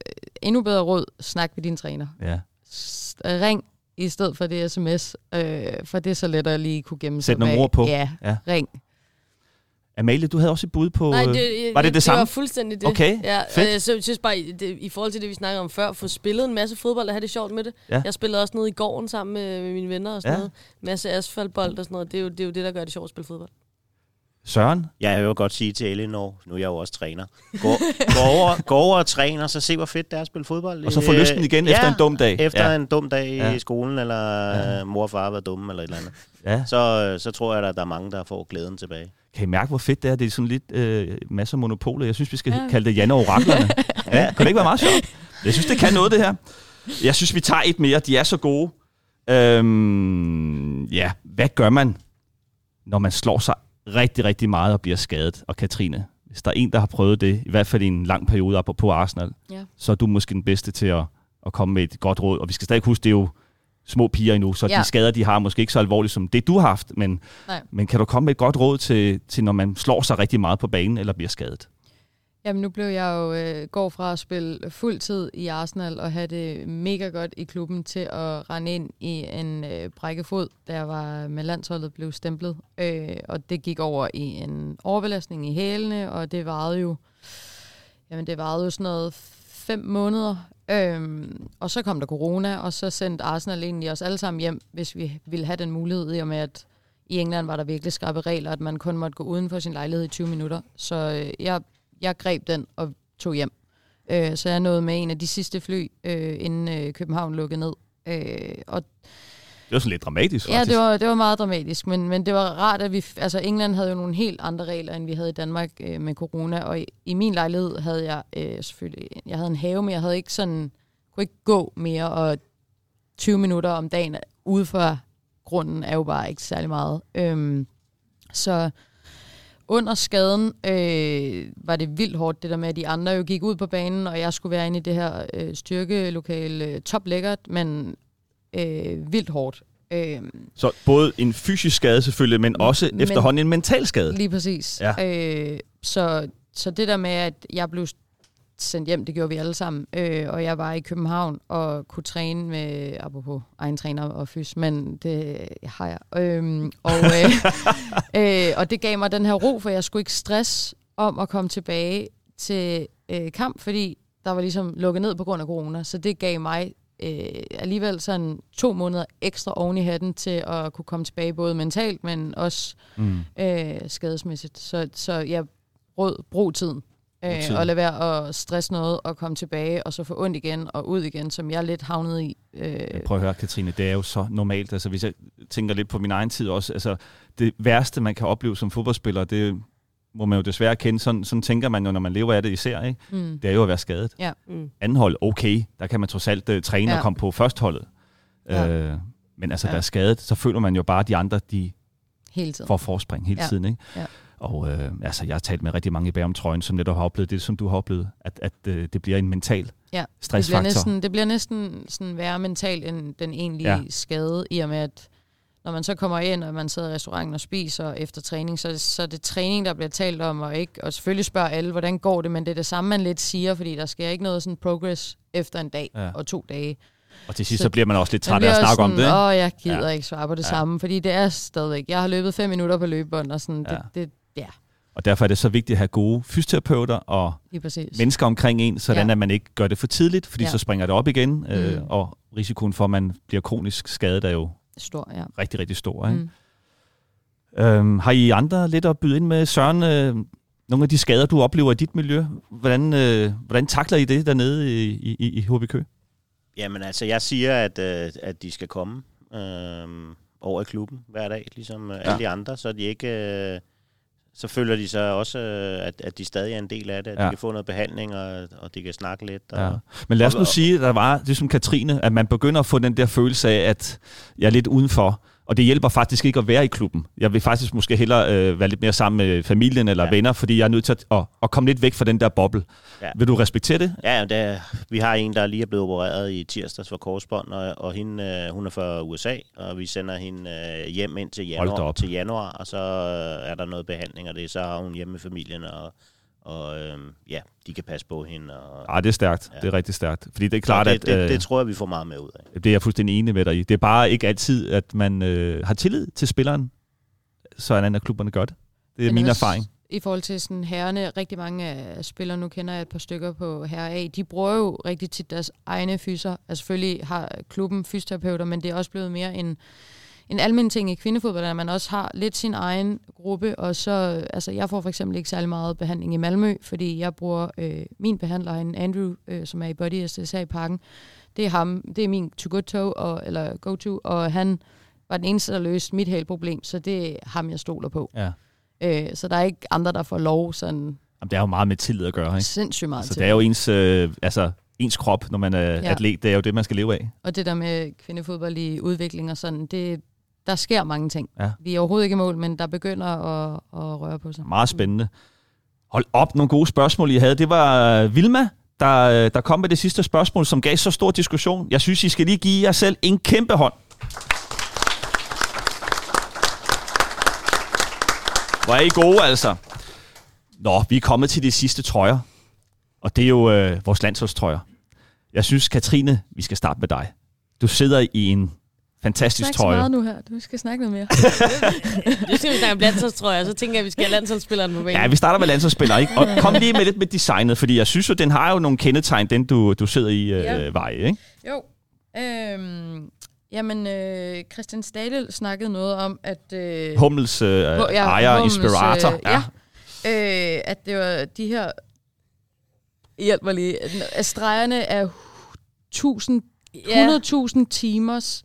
øh, endnu bedre råd, snak med din træner. ja. Ring i stedet for det sms, øh, for det er så let at lige kunne gemme sig Sæt nogle bag. ord på. Ja, Ja. ring. Amalie, du havde også et bud på... Nej, øh, det, var det det det samme? var fuldstændig det. Okay, ja, fedt. og Jeg synes bare, i- det, i forhold til det, vi snakkede om før, få spillet en masse fodbold og have det sjovt med det. Ja. Jeg spillede også nede i gården sammen med, med mine venner og sådan Ja. ja. noget. Masse asfaltbold og sådan noget. Det er, jo, det er jo det, der gør det sjovt at spille fodbold. Søren? Ja, jeg vil jo godt sige til Elinor, nu er jeg jo også træner, gå, gå, over, gå over og træn, og så se, hvor fedt det er at spille fodbold. Og så få Øh, lysten igen efter en dum dag. Efter Ja. en dum dag Ja. i skolen, eller Ja. ja. mor og far været dumme, eller et eller andet. Ja. Så, øh, så tror jeg, at der er mange, der får glæden tilbage. Kan I mærke, hvor fedt det er? Det er sådan lidt øh, masser af monopoler. Jeg synes, vi skal Ja. kalde det Janne og Oraklerne. ja, kan det ikke være meget sjovt? Jeg synes, det kan noget, det her. Jeg synes, vi tager et mere. De er så gode. Øhm, ja, hvad gør man, når man slår sig rigtig, rigtig meget og bliver skadet? Og Katrine, hvis der er en, der har prøvet det, i hvert fald i en lang periode op på Arsenal, Ja. så er du måske den bedste til at, at komme med et godt råd. Og vi skal stadig huske, det er jo små piger endnu, så Ja. de skader, de har, måske ikke så alvorligt som det, du har haft. Men, Nej. men kan du komme med et godt råd til, til, når man slår sig rigtig meget på banen eller bliver skadet? Jamen, nu blev jeg jo øh, går fra at spille fuld tid i Arsenal og have det mega godt i klubben til at rende ind i en øh, brækkefod, da jeg var med landsholdet blev stemplet. Øh, og det gik over i en overbelastning i hælene, og det varede jo, jamen det varede jo sådan noget fem måneder. Øhm, og så kom der corona, og så sendte Arsenal egentlig os alle sammen hjem, hvis vi ville have den mulighed, i og med at i England var der virkelig skarpe regler, at man kun måtte gå uden for sin lejlighed i 20 minutter. Så øh, jeg, jeg greb den og tog hjem. Øh, så jeg nåede med en af de sidste fly, øh, inden øh, København lukkede ned. Øh, og Det var sådan lidt dramatisk, Ja, faktisk. det var, det var meget dramatisk, men, men det var rart, at vi... Altså, England havde jo nogle helt andre regler, end vi havde i Danmark øh, med corona, og i, i min lejlighed havde jeg øh, selvfølgelig... Jeg havde en have, men jeg havde ikke sådan... kunne ikke gå mere, og 20 minutter om dagen ude for grunden er jo bare ikke særlig meget. Øhm, så under skaden øh, var det vildt hårdt, det der med, at de andre jo gik ud på banen, og jeg skulle være inde i det her øh, styrkelokale, øh, top lækkert, men øh, vildt hårdt. Øh, Så både en fysisk skade selvfølgelig, men også Men- efterhånden en mental skade. Lige præcis. Ja. Øh, så, så det der med, at jeg blev sendt hjem, det gjorde vi alle sammen, øh, og jeg var i København og kunne træne med, apropos egen træner og fys, men det har jeg. Øhm, og, øh, øh, og det gav mig den her ro, for jeg skulle ikke stress om at komme tilbage til øh, kamp, fordi der var ligesom lukket ned på grund af corona, så det gav mig øh, alligevel sådan to måneder ekstra oven i hatten til at kunne komme tilbage, både mentalt, men også Mm. øh, skadesmæssigt. Så, så jeg brød brug tiden. Øh, og lade være at stresse noget og komme tilbage, og så få ondt igen og ud igen, som jeg lidt havnede i. Øh, Prøv at høre, Katrine, det er jo så normalt. Altså, hvis jeg tænker lidt på min egen tid også, altså, det værste, man kan opleve som fodboldspiller, det må man jo desværre kende. Sådan, sådan tænker man jo, når man lever af det især, ikke? mm, Det er jo at være skadet. Mm. Anden hold, okay, der kan man trods alt uh, træne ja. Ja. og komme på førstholdet. Ja. Øh, men altså, Ja. være skadet, så føler man jo bare, at de andre, de hele tiden. får forspring hele Ja. tiden. Ikke? Ja. Og øh, altså, jeg har talt med rigtig mange bag om trøjen, som netop har oplevet det, som du har oplevet, at, at øh, det bliver en mental Ja, Det bliver stressfaktor. næsten, det bliver næsten sådan værre mentalt end den egentlige Ja. skade, i og med, at når man så kommer ind, og man sidder i restauranten og spiser efter træning, så, så er det træning, der bliver talt om, og, ikke, og selvfølgelig spørger alle, hvordan går det, men det er det samme, man lidt siger, fordi der sker ikke noget sådan progress efter en dag Ja. og to dage. Og til sidst, så, Så bliver man også lidt træt af at snakke om sådan, det. Ikke? Åh, jeg gider Ja. ikke svare på det Ja. samme, fordi det er stadigvæk, jeg har løbet fem minutter på løbebånd, og sådan, ja. det, det, ja, Og derfor er det så vigtigt at have gode fysioterapeuter og mennesker omkring en, sådan Ja. at man ikke gør det for tidligt, fordi Ja. så springer det op igen, øh, Mm. og risikoen for, at man bliver kronisk skadet, er jo Stor, ja. rigtig, rigtig stor. Ikke? Mm. Øhm, har I andre lidt at byde ind med, Søren? Øh, nogle af de skader, du oplever i dit miljø, hvordan, øh, hvordan takler I det dernede i, i, i HB Kø? Jamen altså, jeg siger, at, øh, at de skal komme øh, over i klubben hver dag, ligesom øh, Ja. alle de andre, så de ikke... Øh, så føler de sig også, øh, at, at de stadig er en del af det, at Ja. de kan få noget behandling, og, og de kan snakke lidt. Og, Ja. Men lad os nu og- sige, at der var, det som Katrine, at man begynder at få den der følelse af, at jeg er lidt udenfor. Og det hjælper faktisk ikke at være i klubben. Jeg vil faktisk måske hellere øh, være lidt mere sammen med familien eller ja. Venner, fordi jeg er nødt til at, at, at komme lidt væk fra den der boble. Ja. Vil du respektere det? Ja, det, vi har en, der lige er blevet opereret i tirsdags for korsbånd, og, og hende, øh, hun er fra USA, og vi sender hende øh, hjem ind til januar, til januar, og så øh, er der noget behandling, og det så har hun hjemme med familien, og, og øh, ja, de kan passe på hende. Og, Ja, det er stærkt. Ja. Det er rigtig stærkt. Fordi det er klart, det, at... det, øh, det tror jeg, vi får meget med ud af. Det er jeg fuldstændig enig med dig i. Det er bare ikke altid, at man øh, har tillid til spilleren, så at klubberne gør det. Det er Men min også erfaring. I forhold til sådan herrene, rigtig mange af spillere, nu kender jeg et par stykker på herre A, de bruger jo rigtig tit deres egne fyser. Altså selvfølgelig har klubben fysioterapeuter, men det er også blevet mere en, en almindelig ting i kvindefodbold, at man også har lidt sin egen gruppe, og så, altså jeg får for eksempel ikke særlig meget behandling i Malmø, fordi jeg bruger øh, min behandler, en Andrew, øh, som er i Body SSA i parken, det er ham, det er min to go to, og, eller go to, og han var den eneste, der løste mit hælproblem, så det er ham, jeg stoler på. Ja. Øh, så der er ikke andre, der får lov sådan Jamen, det er jo meget med tillid at gøre. Ikke? sindssygt meget Så til. det er jo ens, øh, altså, ens krop, når man er. Ja. atlet. Det er jo det, man skal leve af. Og det der med kvindefodbold i udvikling og sådan, det, der sker mange ting. Ja. Vi er overhovedet ikke i mål, men der begynder at, at røre på sig. Meget spændende. Hold op, nogle gode spørgsmål, I havde. Det var øh, Vilma, der, øh, der kom med det sidste spørgsmål, som gav så stor diskussion. Jeg synes, I skal lige give jer selv en kæmpe hånd. Hvor er I gode, altså. Nå, vi er kommet til de sidste trøjer. Og det er jo øh, vores landsholdstrøjer. Jeg synes, Katrine, vi skal starte med dig. Du sidder i en fantastisk Snak så trøje. meget nu her. Du skal snakke noget mere. Det skal vi snakke om landsholdstrøjer, så tænker jeg, at vi skal have landsholdsspilleren på banen. Ja, vi starter med landsholdsspiller, ikke? Og kom lige med lidt med designet, fordi jeg synes jo, den har jo nogle kendetegn, den du, du sidder i øh, Ja. vej, ikke? Jo. Øhm, jamen, øh, Christian Stadel snakkede noget om, at... Øh, Hummels øh, ja, ejer, Hummels, inspirator. øh, ja. øh, at det var de her... Hjælp mig lige. At stregerne er 1000 Ja. 100.000 timers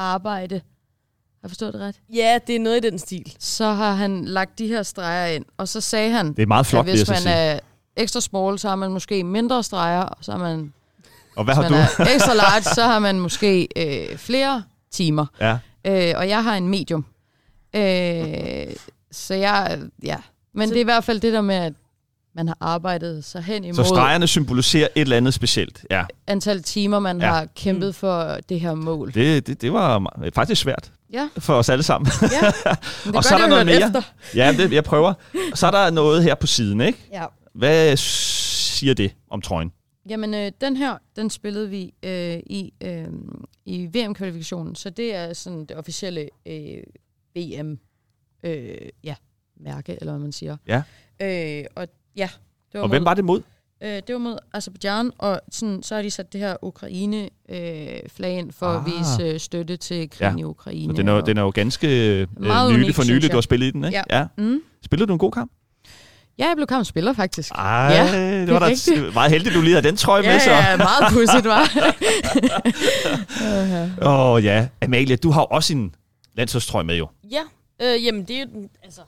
arbejde. Har jeg forstået det ret? ja, det er noget i den stil. Så har han lagt de her streger ind, og så sagde han, Det er meget flot, at hvis man sige. er ekstra small, så har man måske mindre streger, og så har man, Og hvad hvis har man du? er ekstra large, så har man måske øh, flere timer. Ja. Øh, og jeg har en medium. Øh, så jeg, ja. Men Så- det er i hvert fald det der med, at man har arbejdet sig hen imod Så stregerne symboliserer et eller andet specielt. Ja, antal timer, man Ja. har kæmpet for det her mål. det, det, det var faktisk svært Ja, for os alle sammen. ja. Men det Og så er der noget mere. Efter. ja, det, jeg prøver. Så er der noget her på siden, ikke? Ja. Hvad siger det om trøjen? Jamen, øh, den her, den spillede vi øh, i, øh, i VM-kvalifikationen, så det er sådan det officielle øh, VM, øh, ja, mærke, eller hvad man siger. Ja. Øh, og ja, det var Og hvem mod- var det mod? Øh, det var mod Azerbaijan, og sådan, så har de sat det her Ukraine-flag ind for Ah. at vise øh, støtte til krigen Ja. i Ukraine. Så den er, jo- og- den er jo ganske øh, Meget nylig unik, for nylig, du har spillet i den, ikke? Ja. ja. Mm. Spillede du en god kamp? Ja, jeg blev kampspiller faktisk. Ej, Ja, det, det var da meget heldigt, du lige havde den trøje ja, med, så. ja, meget pudsigt, var. Åh oh, ja. Amalie, du har også en landsholdstrøje med jo. Ja, øh, jamen det er jo altså,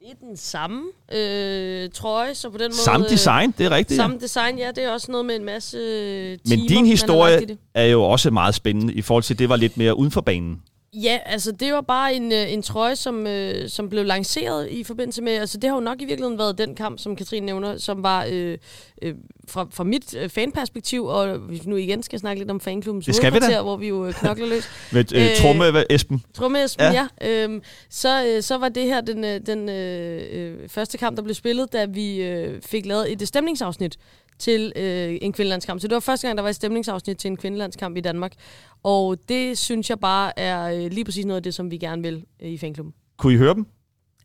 det er den samme øh, trøje, så på den måde... Samme design, det er rigtigt. Øh, samme design, ja, det er også noget med en masse øh, timer, Men din historie er jo også meget spændende i forhold til, det var lidt mere uden for banen. Ja, altså det var bare en, øh, en trøje, som, øh, som blev lanceret i forbindelse med, altså det har jo nok i virkeligheden været den kamp, som Katrine nævner, som var øh, øh, fra, fra mit øh, fanperspektiv, og hvis vi nu igen skal snakke lidt om da. hovedkvarter, hvor vi jo øh, knokler løs. Med øh, Øh, Trumme, hvad, Esben. Trumme Esben, Ja. ja. Øhm, så, øh, så var det her den, øh, den øh, øh, første kamp, der blev spillet, da vi øh, fik lavet et øh, stemningsafsnit til øh, en kvindelandskamp. Så det var første gang, der var et stemningsafsnit til en kvindelandskamp i Danmark. Og det synes jeg bare er øh, lige præcis noget af det, som vi gerne vil øh, i fanklubben. Kunne I høre dem?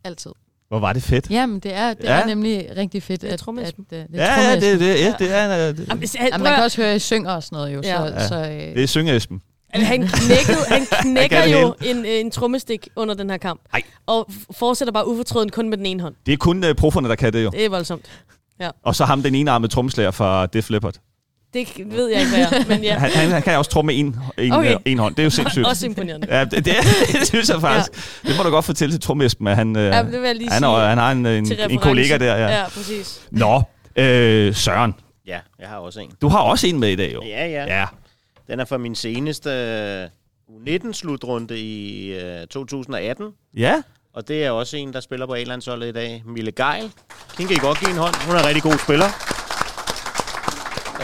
Altid. Hvor var det fedt. Jamen, det er, det Ja. er nemlig rigtig fedt. Det er at, at, øh, det er Ja, ja, det, det, ja, det er, øh, det, Jamen, hvis- Ja, prøv man kan også høre, at I synger og sådan noget jo. Ja. Så, Ja. så, øh, det er synge Esben. Altså, han, knækkede, han knækker Han jo en, øh, en trommestik under den her kamp. Ej. Og fortsætter bare ufortrøden kun med den ene hånd. Det er kun uh, profferne, der kan det jo. Det er voldsomt. Og så ham, den ene armede trommeslager fra Def Leppard. Det ved jeg ikke, hvad jeg er, men ja. Han, han, han kan også tromme med en, en, Okay. okay. en hånd. Det er jo sindssygt. Også imponerende. Ja, det, det, det synes jeg faktisk. Ja. Det må du godt fortælle til Tromme Esben, at han, øh, Ja, det vil jeg lige han, sige. han har en, en, en kollega der. Ja. ja præcis. Nå, øh, Søren, Ja, jeg har også en. du har også en med i dag jo. Ja, ja. Ja. Den er fra min seneste øh, U19-slutrunde i øh, 2018. Ja, Og det er også en, der spiller på A-landsholdet i dag. Mille Geil. Hende kan I godt give en hånd. Hun er en rigtig god spiller.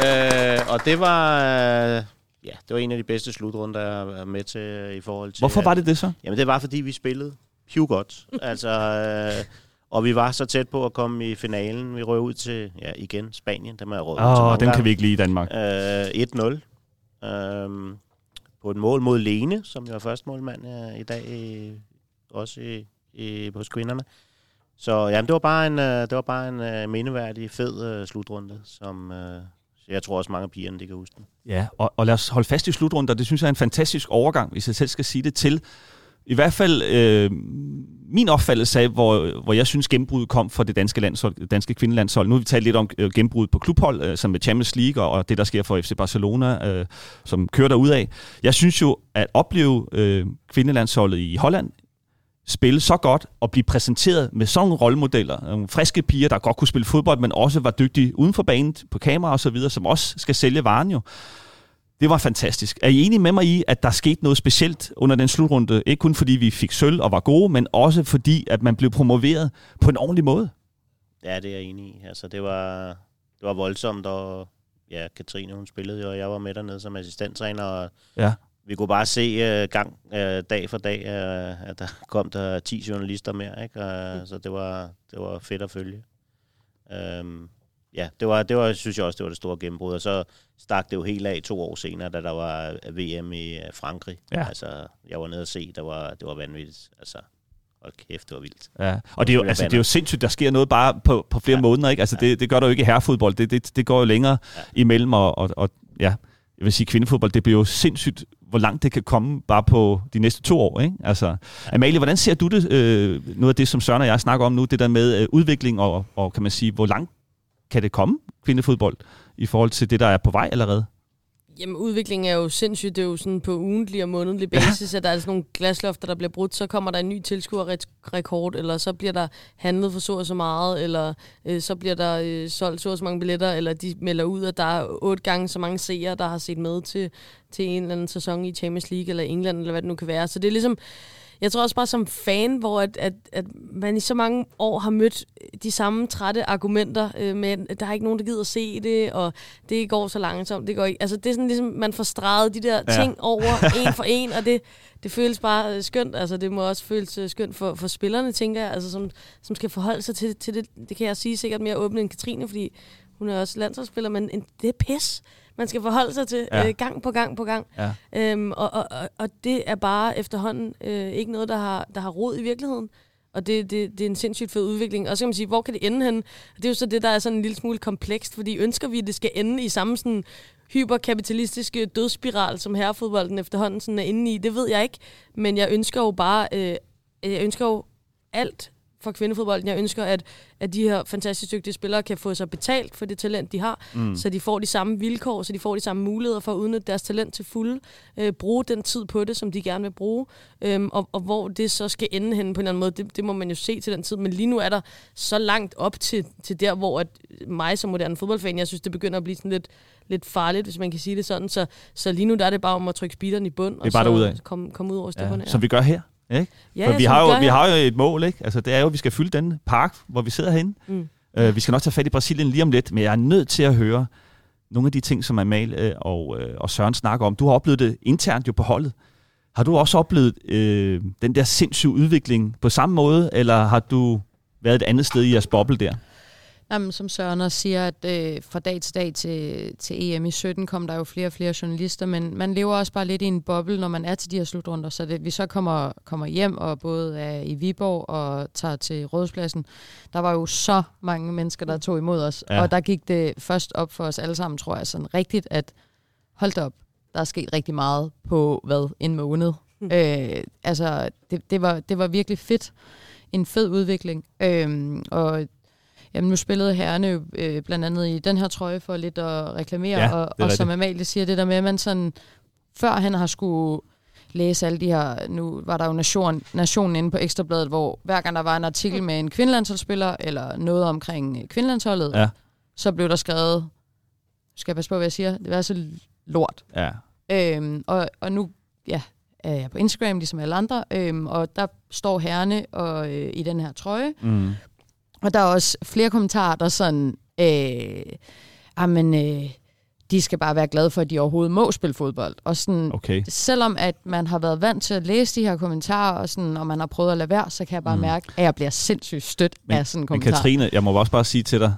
Øh, og det var... Øh, ja, det var en af de bedste slutrunder, jeg været med til i forhold til... hvorfor var det det så? Jamen, det var, fordi vi spillede piv godt. altså, øh, og vi var så tæt på at komme i finalen. Vi røg ud til, ja, igen, Spanien. Dem er røget til mange dem kan vi ikke lide i Danmark. Øh, 1-0. Øhm, på et mål mod Lene, som jo er første målmand øh, i dag, også i, i, hos kvinderne. Så jamen, det var bare en, øh, det var bare en øh, mindeværdig, fed øh, slutrunde, som øh, jeg tror også mange af pigerne, de kan huske den. Ja, og, og lad os holde fast i slutrunden. Det synes jeg er en fantastisk overgang, hvis jeg selv skal sige det til. I hvert fald øh, min opfattelse af, hvor, hvor jeg synes gennembruddet kom for det danske, landshold, det danske kvindelandshold. Nu har vi talt lidt om øh, gennembruddet på klubhold, øh, som med Champions League, og, og det, der sker for FC Barcelona, øh, som kører af. Jeg synes jo, at opleve øh, kvindelandsholdet i Holland spille så godt og blive præsenteret med sådan nogle rollemodeller. Nogle friske piger, der godt kunne spille fodbold, men også var dygtige uden for banen på kamera og så videre, som også skal sælge varen jo. Det var fantastisk. Er I enige med mig i, at der skete noget specielt under den slutrunde? Ikke kun fordi vi fik sølv og var gode, men også fordi, at man blev promoveret på en ordentlig måde. Ja, det er jeg enig i. Altså, det var, det var voldsomt, og ja, Katrine, hun spillede jo, og jeg var med dernede som assistenttræner, og Ja. Vi kunne bare se uh, gang uh, dag for dag, uh, at der kom der 10 journalister mere, ikke? Uh, så det var, det var fedt at følge. Um, ja, det var, det var, synes jeg også, det var det store gennembrud, og så stak det jo helt af to år senere, da der var VM i øh, Frankrig. Ja. Altså, jeg var nede og se, der var, det var vanvittigt. Altså, hold kæft, det var vildt. Ja. Og det er, jo, altså, det er jo sindssygt, der sker noget bare på, på flere ja. Måneder. Ikke? Altså, Ja. det, det gør der jo ikke i herrefodbold. Det, det, det går jo længere ja. Imellem. Og, og, og ja, jeg vil sige, kvindefodbold, det bliver jo sindssygt, hvor langt det kan komme bare på de næste to år. Ikke? Altså, Amalie, hvordan ser du det, øh, noget af det, som Søren og jeg snakker om nu, det der med øh, udvikling og, og kan man sige, hvor langt kan det komme, kvindefodbold, i forhold til det, der er på vej allerede? Jamen, udviklingen er jo sindssygt. Det er jo sådan på ugentlig og månedlig basis, at der er sådan nogle glaslofter, der bliver brudt. Så kommer der en ny tilskuerrekord, eller så bliver der handlet for så og så meget, eller øh, så bliver der øh, solgt så og så mange billetter, eller de melder ud, at der er otte gange så mange seere, der har set med til, til en eller anden sæson i Champions League, eller England, eller hvad det nu kan være. Så det er ligesom... Jeg tror også bare som fan, hvor at, at, at man i så mange år har mødt de samme trætte argumenter øh, at der er ikke nogen, der gider se det, og det går så langsomt. Det går ikke. Altså, det er sådan ligesom, man får streget de der Ja. ja. ting over en for en, og det, det føles bare øh, skønt. Altså, det må også føles øh, skønt for, for spillerne, tænker jeg, altså, som, som skal forholde sig til, til det. Det kan jeg sige sikkert mere åbent end Katrine, fordi hun er også landsholdsspiller, men en, det er pis, man skal forholde sig til Ja. øh, gang på gang på gang. Ja. Øhm, og, og, og, det er bare efterhånden øh, ikke noget, der har, der har rod i virkeligheden. Og det, det, det er en sindssygt fed udvikling. Og så kan man sige, hvor kan det ende hen? Det er jo så det, der er sådan en lille smule komplekst, fordi ønsker vi, at det skal ende i samme sådan hyperkapitalistiske dødsspiral, som herrefodbolden efterhånden sådan er inde i? Det ved jeg ikke. Men jeg ønsker jo bare, øh, jeg ønsker jo alt for kvindefodbolden. Jeg ønsker, at, at de her fantastisk dygtige spillere kan få sig betalt for det talent, de har, mm. så de får de samme vilkår, så de får de samme muligheder for at udnytte deres talent til fulde, øh, bruge den tid på det, som de gerne vil bruge, øhm, og, og hvor det så skal ende hen på en eller anden måde, det, det må man jo se til den tid. Men lige nu er der så langt op til, til der, hvor at mig som moderne fodboldfan, jeg synes, det begynder at blive sådan lidt, lidt farligt, hvis man kan sige det sådan. Så, så lige nu der er det bare om at trykke speederen i bund, og så komme kom ud over stepperne. Ja. Som vi gør her. Ikke? Ja, For vi har, jo, vi har jo et mål, ikke? Altså, det er jo, at vi skal fylde den park, hvor vi sidder herinde. Mm. Uh, vi skal nok tage fat i Brasilien lige om lidt, men jeg er nødt til at høre nogle af de ting, som Amal uh, og, uh, og Søren snakker om. Du har oplevet det internt jo på holdet. Har du også oplevet uh, den der sindssyge udvikling på samme måde, eller har du været et andet sted i jeres boble der? Jamen, som Søren også siger, at øh, fra dag til dag til, til EM i 17 kom der jo flere og flere journalister, men man lever også bare lidt i en boble, når man er til de her slutrunder. Så det, vi så kommer, kommer hjem og både er i Viborg og tager til Rådspladsen, der var jo så mange mennesker, der tog imod os. Ja. Og der gik det først op for os alle sammen, tror jeg, sådan rigtigt, at hold op, der er sket rigtig meget på, hvad, en måned. Mm. Øh, altså, det, det, var, det var virkelig fedt. En fed udvikling. Øh, og Jamen, nu spillede herrene øh, blandt andet i den her trøje for lidt at reklamere, ja, og, og som Amalie siger, det der med, at man sådan, før han har skulle læse alle de her, nu var der jo nation, nationen inde på Ekstrabladet, hvor hver gang der var en artikel med en kvindelandsholdsspiller, eller noget omkring kvindelandsholdet, ja. så blev der skrevet, skal jeg passe på, hvad jeg siger, det var så lort. Ja. Øhm, og, og nu, ja, er jeg på Instagram, ligesom alle andre, øhm, og der står herrene og, øh, i den her trøje, mm. Og der er også flere kommentarer, der sådan, øh, jamen, øh, de skal bare være glade for, at de overhovedet må spille fodbold. Og sådan, okay. selvom at man har været vant til at læse de her kommentarer, og, sådan, og man har prøvet at lade være, så kan jeg bare mm. mærke, at jeg bliver sindssygt stødt men, af sådan en kommentar. Men Katrine, jeg må også bare sige til dig,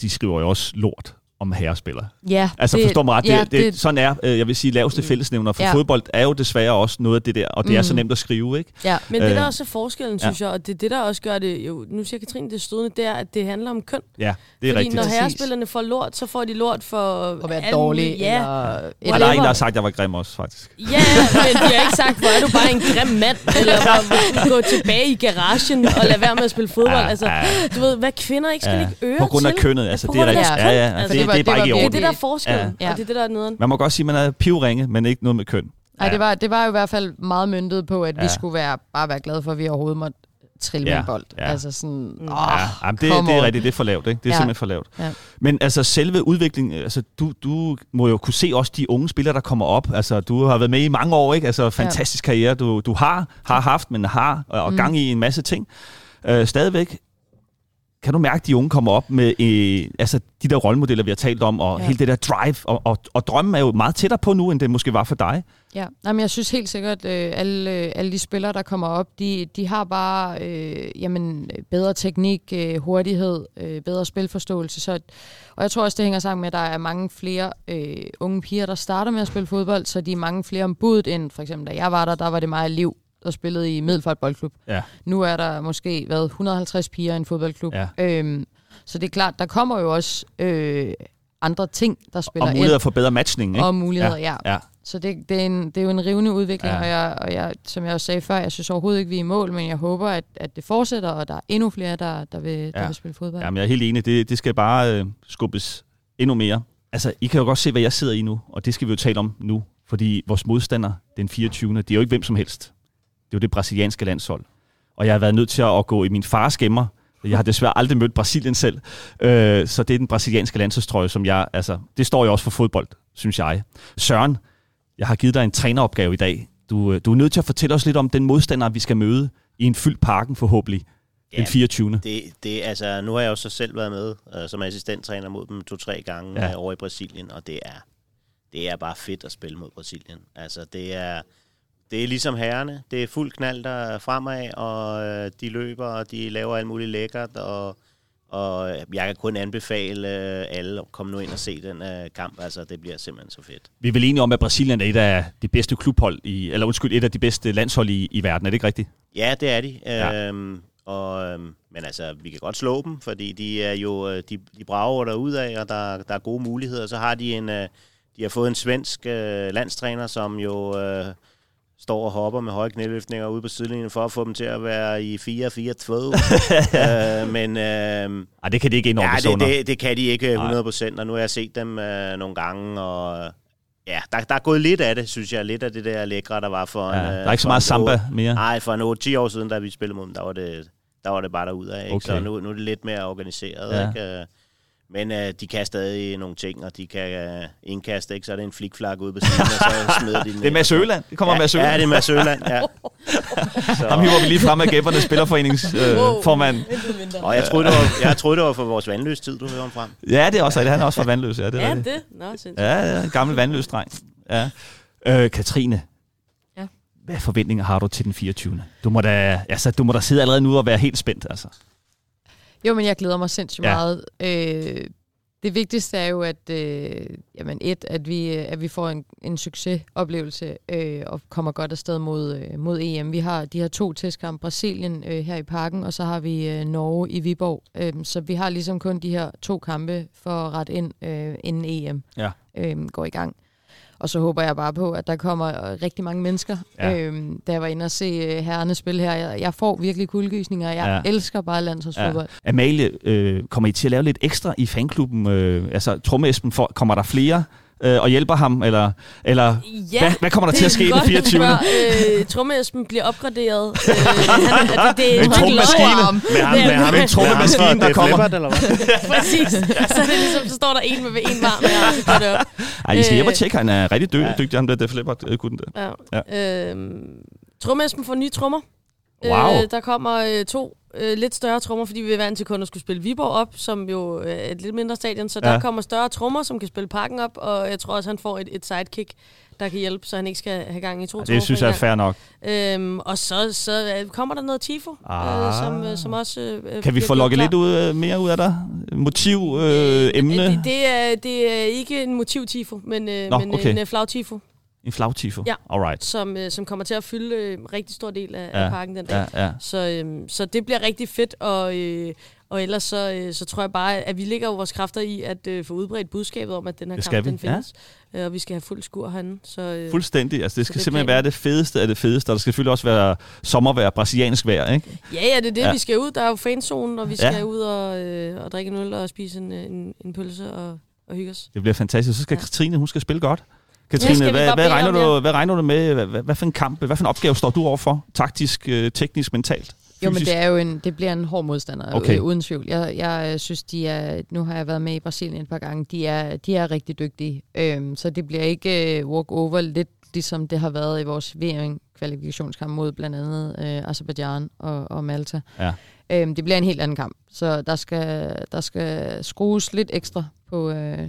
de skriver jo også lort om herrespillere. Ja, altså det, forstår mig ret, ja, det, det, det, sådan er, øh, jeg vil sige, laveste mm. fællesnævner for ja. fodbold er jo desværre også noget af det der, og det mm. er så mm. nemt at skrive, ikke? Ja, men det der øh, også er forskellen, synes ja. jeg, og det det, der også gør det, jo, nu siger Katrine det stående, det er, at det handler om køn. Ja, det er Fordi rigtigt. når herrespillerne får lort, så får de lort for... At være dårlig, ja. eller... Og der er en, der har sagt, at jeg var grim også, faktisk. Ja, men de har ikke sagt, hvor er du bare en grim mand, eller hvor, gå tilbage i garagen og lade være med at spille fodbold. Ja, altså, du ved, hvad kvinder ikke skal ja. lægge øre På grund af kønnet, altså, det er rigtigt. Ja, ja, altså, det, det, er bare ikke i orden. Det er det, der er forskellen, ja. og det er det, der er nederen. Man må godt sige, at man er pivringe, men ikke noget med køn. Nej, ja. det, var, det var jo i hvert fald meget myndet på, at ja. vi skulle være, bare være glade for, at vi overhovedet måtte trille ja, med en bold. Ja. Altså sådan, mm. åh, ja, jamen det, det er rigtigt, det er for lavt, ikke? Det er ja. simpelthen for lavt. Ja. Men altså selve udviklingen, altså du, du må jo kunne se også de unge spillere, der kommer op. Altså du har været med i mange år, ikke? Altså fantastisk ja. karriere, du, du har, har haft, men har, og mm. gang i en masse ting. Uh, stadigvæk, kan du mærke, at de unge kommer op med øh, altså de der rollemodeller, vi har talt om, og ja. hele det der drive, og, og, og drømmen er jo meget tættere på nu, end det måske var for dig. Ja, jamen, jeg synes helt sikkert, at øh, alle, øh, alle de spillere, der kommer op, de, de har bare øh, jamen, bedre teknik, øh, hurtighed, øh, bedre spilforståelse. Så, og jeg tror også, det hænger sammen med, at der er mange flere øh, unge piger, der starter med at spille fodbold, så de er mange flere om budet end for eksempel, da jeg var der, der var det meget liv der spillede i Middelfart Boldklub. Ja. Nu er der måske været 150 piger i en fodboldklub. Ja. Øhm, så det er klart, der kommer jo også øh, andre ting, der spiller ind. Og muligheder for bedre matchning, ikke? Og muligheder, ja. ja. ja. Så det, det, er en, det er jo en rivende udvikling, ja. og, jeg, og jeg, som jeg også sagde før, jeg synes overhovedet ikke, vi er i mål, men jeg håber, at, at det fortsætter, og der er endnu flere, der, der, vil, ja. der vil spille fodbold. Jamen, jeg er helt enig. Det, det skal bare øh, skubbes endnu mere. Altså, I kan jo godt se, hvad jeg sidder i nu, og det skal vi jo tale om nu. Fordi vores modstander, den 24. det er jo ikke hvem som helst. Det er jo det brasilianske landshold. Og jeg har været nødt til at gå i min fars gemmer. Jeg har desværre aldrig mødt Brasilien selv. Øh, så det er den brasilianske landsholdstrøje, som jeg... Altså, det står jo også for fodbold, synes jeg. Søren, jeg har givet dig en træneropgave i dag. Du, øh, du er nødt til at fortælle os lidt om den modstander, vi skal møde i en fyldt parken forhåbentlig ja, den 24. Det, det, altså, nu har jeg jo så selv været med uh, som assistenttræner mod dem to-tre gange ja. uh, over i Brasilien, og det er, det er bare fedt at spille mod Brasilien. Altså, det er det er ligesom herrene. Det er fuld knald der fremad, og øh, de løber, og de laver alt muligt lækkert, og, og jeg kan kun anbefale øh, alle at komme nu ind og se den øh, kamp. Altså, det bliver simpelthen så fedt. Vi er vel enige om, at Brasilien er et af de bedste klubhold, i, eller undskyld, et af de bedste landshold i, i verden. Er det ikke rigtigt? Ja, det er de. Ja. Øhm, og, øhm, men altså, vi kan godt slå dem, fordi de er jo øh, de, de brager der ud af, og der, der er gode muligheder. Så har de en, øh, de har fået en svensk øh, landstræner, som jo øh, står og hopper med høje knæløftninger ude på sidelinjen for at få dem til at være i 4-4-2. øh, men øh, Ej, det kan de ikke indordne ja, det, det, det kan de ikke 100%, og nu har jeg set dem øh, nogle gange, og ja, der, der er gået lidt af det, synes jeg. Lidt af det der lækre, der var for Ja, en... der øh, er ikke så meget samba mere. Nej, for en 8-10 år siden, da vi spillede mod dem, der var det, der var det bare derudad. Ikke? Okay. Så nu, nu er det lidt mere organiseret. Ja. Ikke? Men øh, de kan stadig nogle ting, og de kan øh, indkaste, ikke? så er det en flikflak ude på siden, og så smider de den Det er. Mads Øland. Det kommer ja, Mads Ja, Øland. det er Mads Øland, ja. Så, Ham hiver vi lige frem af Gæbbernes Spillerforenings øh, Wow. formand. Og jeg troede, det var, jeg troede, det var for vores vandløs tid, du hører ham frem. Ja, det er også rigtigt. Han er også fra Vandløs. Ja, det er Ja, rigtigt. det. Nå, sindssygt. Ja, ja, en gammel vandløs dreng. Ja. Øh, Katrine. Ja. Hvad forventninger har du til den 24. Du må da, altså, du må da sidde allerede nu og være helt spændt. Altså. Jo, men jeg glæder mig sindssygt Ja. meget. Øh, det vigtigste er jo, at, øh, jamen et, at, vi, at vi får en, en succesoplevelse øh, og kommer godt afsted mod, øh, mod EM. Vi har de her to testkampe, Brasilien øh, her i parken, og så har vi øh, Norge i Viborg. Øh, så vi har ligesom kun de her to kampe for at rette ind, øh, inden EM Ja. øh, går i gang. Og så håber jeg bare på, at der kommer øh, rigtig mange mennesker. Ja. Ja. Øhm, da jeg var inde og se øh, herrerne spille her, jeg, jeg får virkelig kuldegysninger. Jeg Ja. ja. elsker bare landsholdsfodbold. Amalie, øh, kommer I til at lave lidt ekstra i fanklubben? Øh, altså, Tromme-Esben, for, kommer der flere øh, og hjælper ham? Eller, eller Ja, hvad, hvad kommer der til at ske den 24. Øh, Trommesben bliver opgraderet. Øh, han, det, det er En trommemaskine. Med ham, med ham, en trommemaskine, der kommer. Leppard, eller hvad? Præcis. Så er det ligesom, så står der en med en varm her, og så går det op. Ej, I skal hjem og Øh, tjekke, han er rigtig dy- Ja. dygtig, ham der Def Leppard-gutten der. Ja. Ja. Øhm, Trommesben får nye trommer. Wow. Øh, der kommer øh, to øh, lidt større trommer, fordi vi er vant til kun at skulle spille Viborg op, som jo øh, er et lidt mindre stadion. Så Ja. der kommer større trommer, som kan spille parken op, og jeg tror også, han får et, et sidekick, der kan hjælpe, så han ikke skal have gang i to trommer Det synes jeg er fair nok. Øhm, og så, så øh, kommer der noget tifo, Ah. øh, som, øh, som også... Øh, Kan vi få lukket lidt ud, øh, mere ud af dig? Motiv, øh, emne? Det, det, er, det er ikke en motiv-tifo, men, øh, Nå, men okay. en øh, flag-tifo, En flagtifo? Ja. Alright. som, øh, som kommer til at fylde øh, en rigtig stor del af, Ja, ja. af parken den dag. Ja, ja. Så, øhm, så det bliver rigtig fedt, og, øh, og ellers så, øh, så tror jeg bare, at vi lægger jo vores kræfter i at øh, få udbredt budskabet om, at den her kamp vi, den findes. Ja. Og vi skal have fuld skur herinde. Så, øh, Fuldstændig. Altså, det skal det simpelthen planen. være det fedeste af det fedeste, og der skal selvfølgelig også være sommervejr, brasiliansk vejr, ikke? ja, ja, det er det, Ja. ja. vi skal ud. Der er jo fanzonen, og vi Ja. skal ud og, øh, og drikke en øl og spise en, en, en pølse og, og hygge os. Det bliver fantastisk. Så skal Ja. Katrine, hun skal spille godt. Katrine, hvad, hvad, regner du, hvad regner du med? Hvad, hvad, hvad for en kamp, hvad for en opgave står du overfor? Taktisk, øh, teknisk, mentalt? Jo, men fysisk? det er jo en, det bliver en hård modstander, Okay. okay. øh, uden tvivl. Jeg, jeg øh, synes, de er, nu har jeg været med i Brasilien et par gange, de er, de er rigtig dygtige. Øhm, så det bliver ikke øh, walk over, lidt ligesom det har været i vores VM-kvalifikationskamp mod blandt andet øh, Azerbaijan og, og Malta. Ja. Øhm, det bliver en helt anden kamp, så der skal, der skal skrues lidt ekstra på, øh,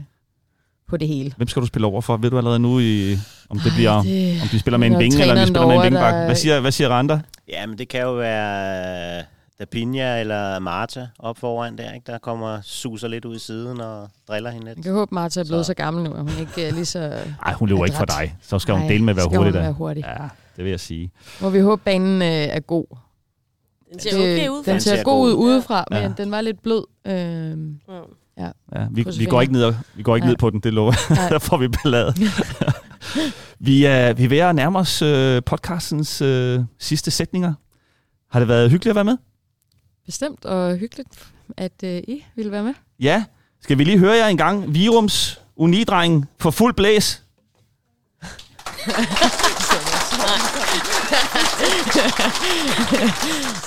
på det hele. Hvem skal du spille over for? Ved du allerede nu, i, om det Ej, bliver... det, Om de spiller med en vinge, eller om de spiller med en vingebak. der- Hvad siger, hvad siger Randa? Ja, men det kan jo være Dapinha eller Marta op foran der, ikke? Der kommer suser lidt ud i siden og driller hende jeg lidt. kan håbe, Martha er blevet Så- så, gammel nu, at hun ikke er lige så... Nej, hun løber ikke for dig. Så skal hun Ej, dele med at være skal hurtig hun være hurtig. Ja, det vil jeg sige. Må vi håbe, banen øh, er god. Den ser okay ud. Den Den ser ser god ud ud. udefra, Ja. men den var lidt blød. Øhm, Ja. Ja, vi, Krydser vi, går ikke ned, og, vi går ikke Nej. ned på den, det lover. Der får vi ballade. vi, er, vi er ved at nærme os øh, podcastens øh, sidste sætninger. Har det været hyggeligt at være med? bestemt og hyggeligt, at øh, I ville være med. Ja. Skal vi lige høre jer en gang? Virums unidreng for fuld blæs.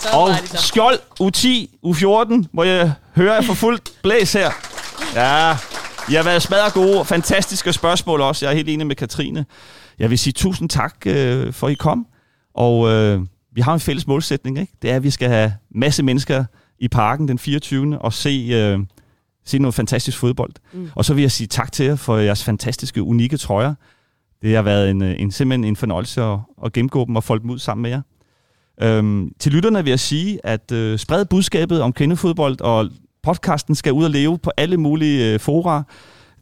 Så Og så. Skjold U10, U14, må jeg høre jer for fuldt blæs her. Ja, I har været smadret gode. Fantastiske spørgsmål også. Jeg er helt enig med Katrine. Jeg vil sige tusind tak, øh, for I kom. Og øh, vi har en fælles målsætning, ikke? Det er, at vi skal have masse mennesker i parken den 24. og se, øh, se noget fantastisk fodbold. Mm. Og så vil jeg sige tak til jer for jeres fantastiske, unikke trøjer. Det har været en, øh, en simpelthen en fornøjelse at, at gennemgå dem og folde dem ud sammen med jer. Øhm, til lytterne vil jeg sige, at øh, spred budskabet om kvindefodbold og podcasten skal ud og leve på alle mulige øh, fora.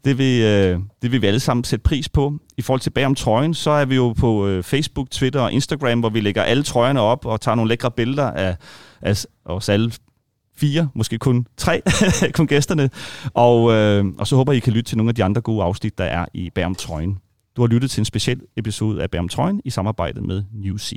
Det vil, øh, det vil vi alle sammen sætte pris på. I forhold til bag om trøjen, så er vi jo på øh, Facebook, Twitter og Instagram, hvor vi lægger alle trøjerne op og tager nogle lækre billeder af, af os alle fire, måske kun tre, kun gæsterne. Og, øh, og så håber I kan lytte til nogle af de andre gode afsnit, der er i Bag om trøjen. Du har lyttet til en speciel episode af Bærm trøjen i samarbejde med Newsy.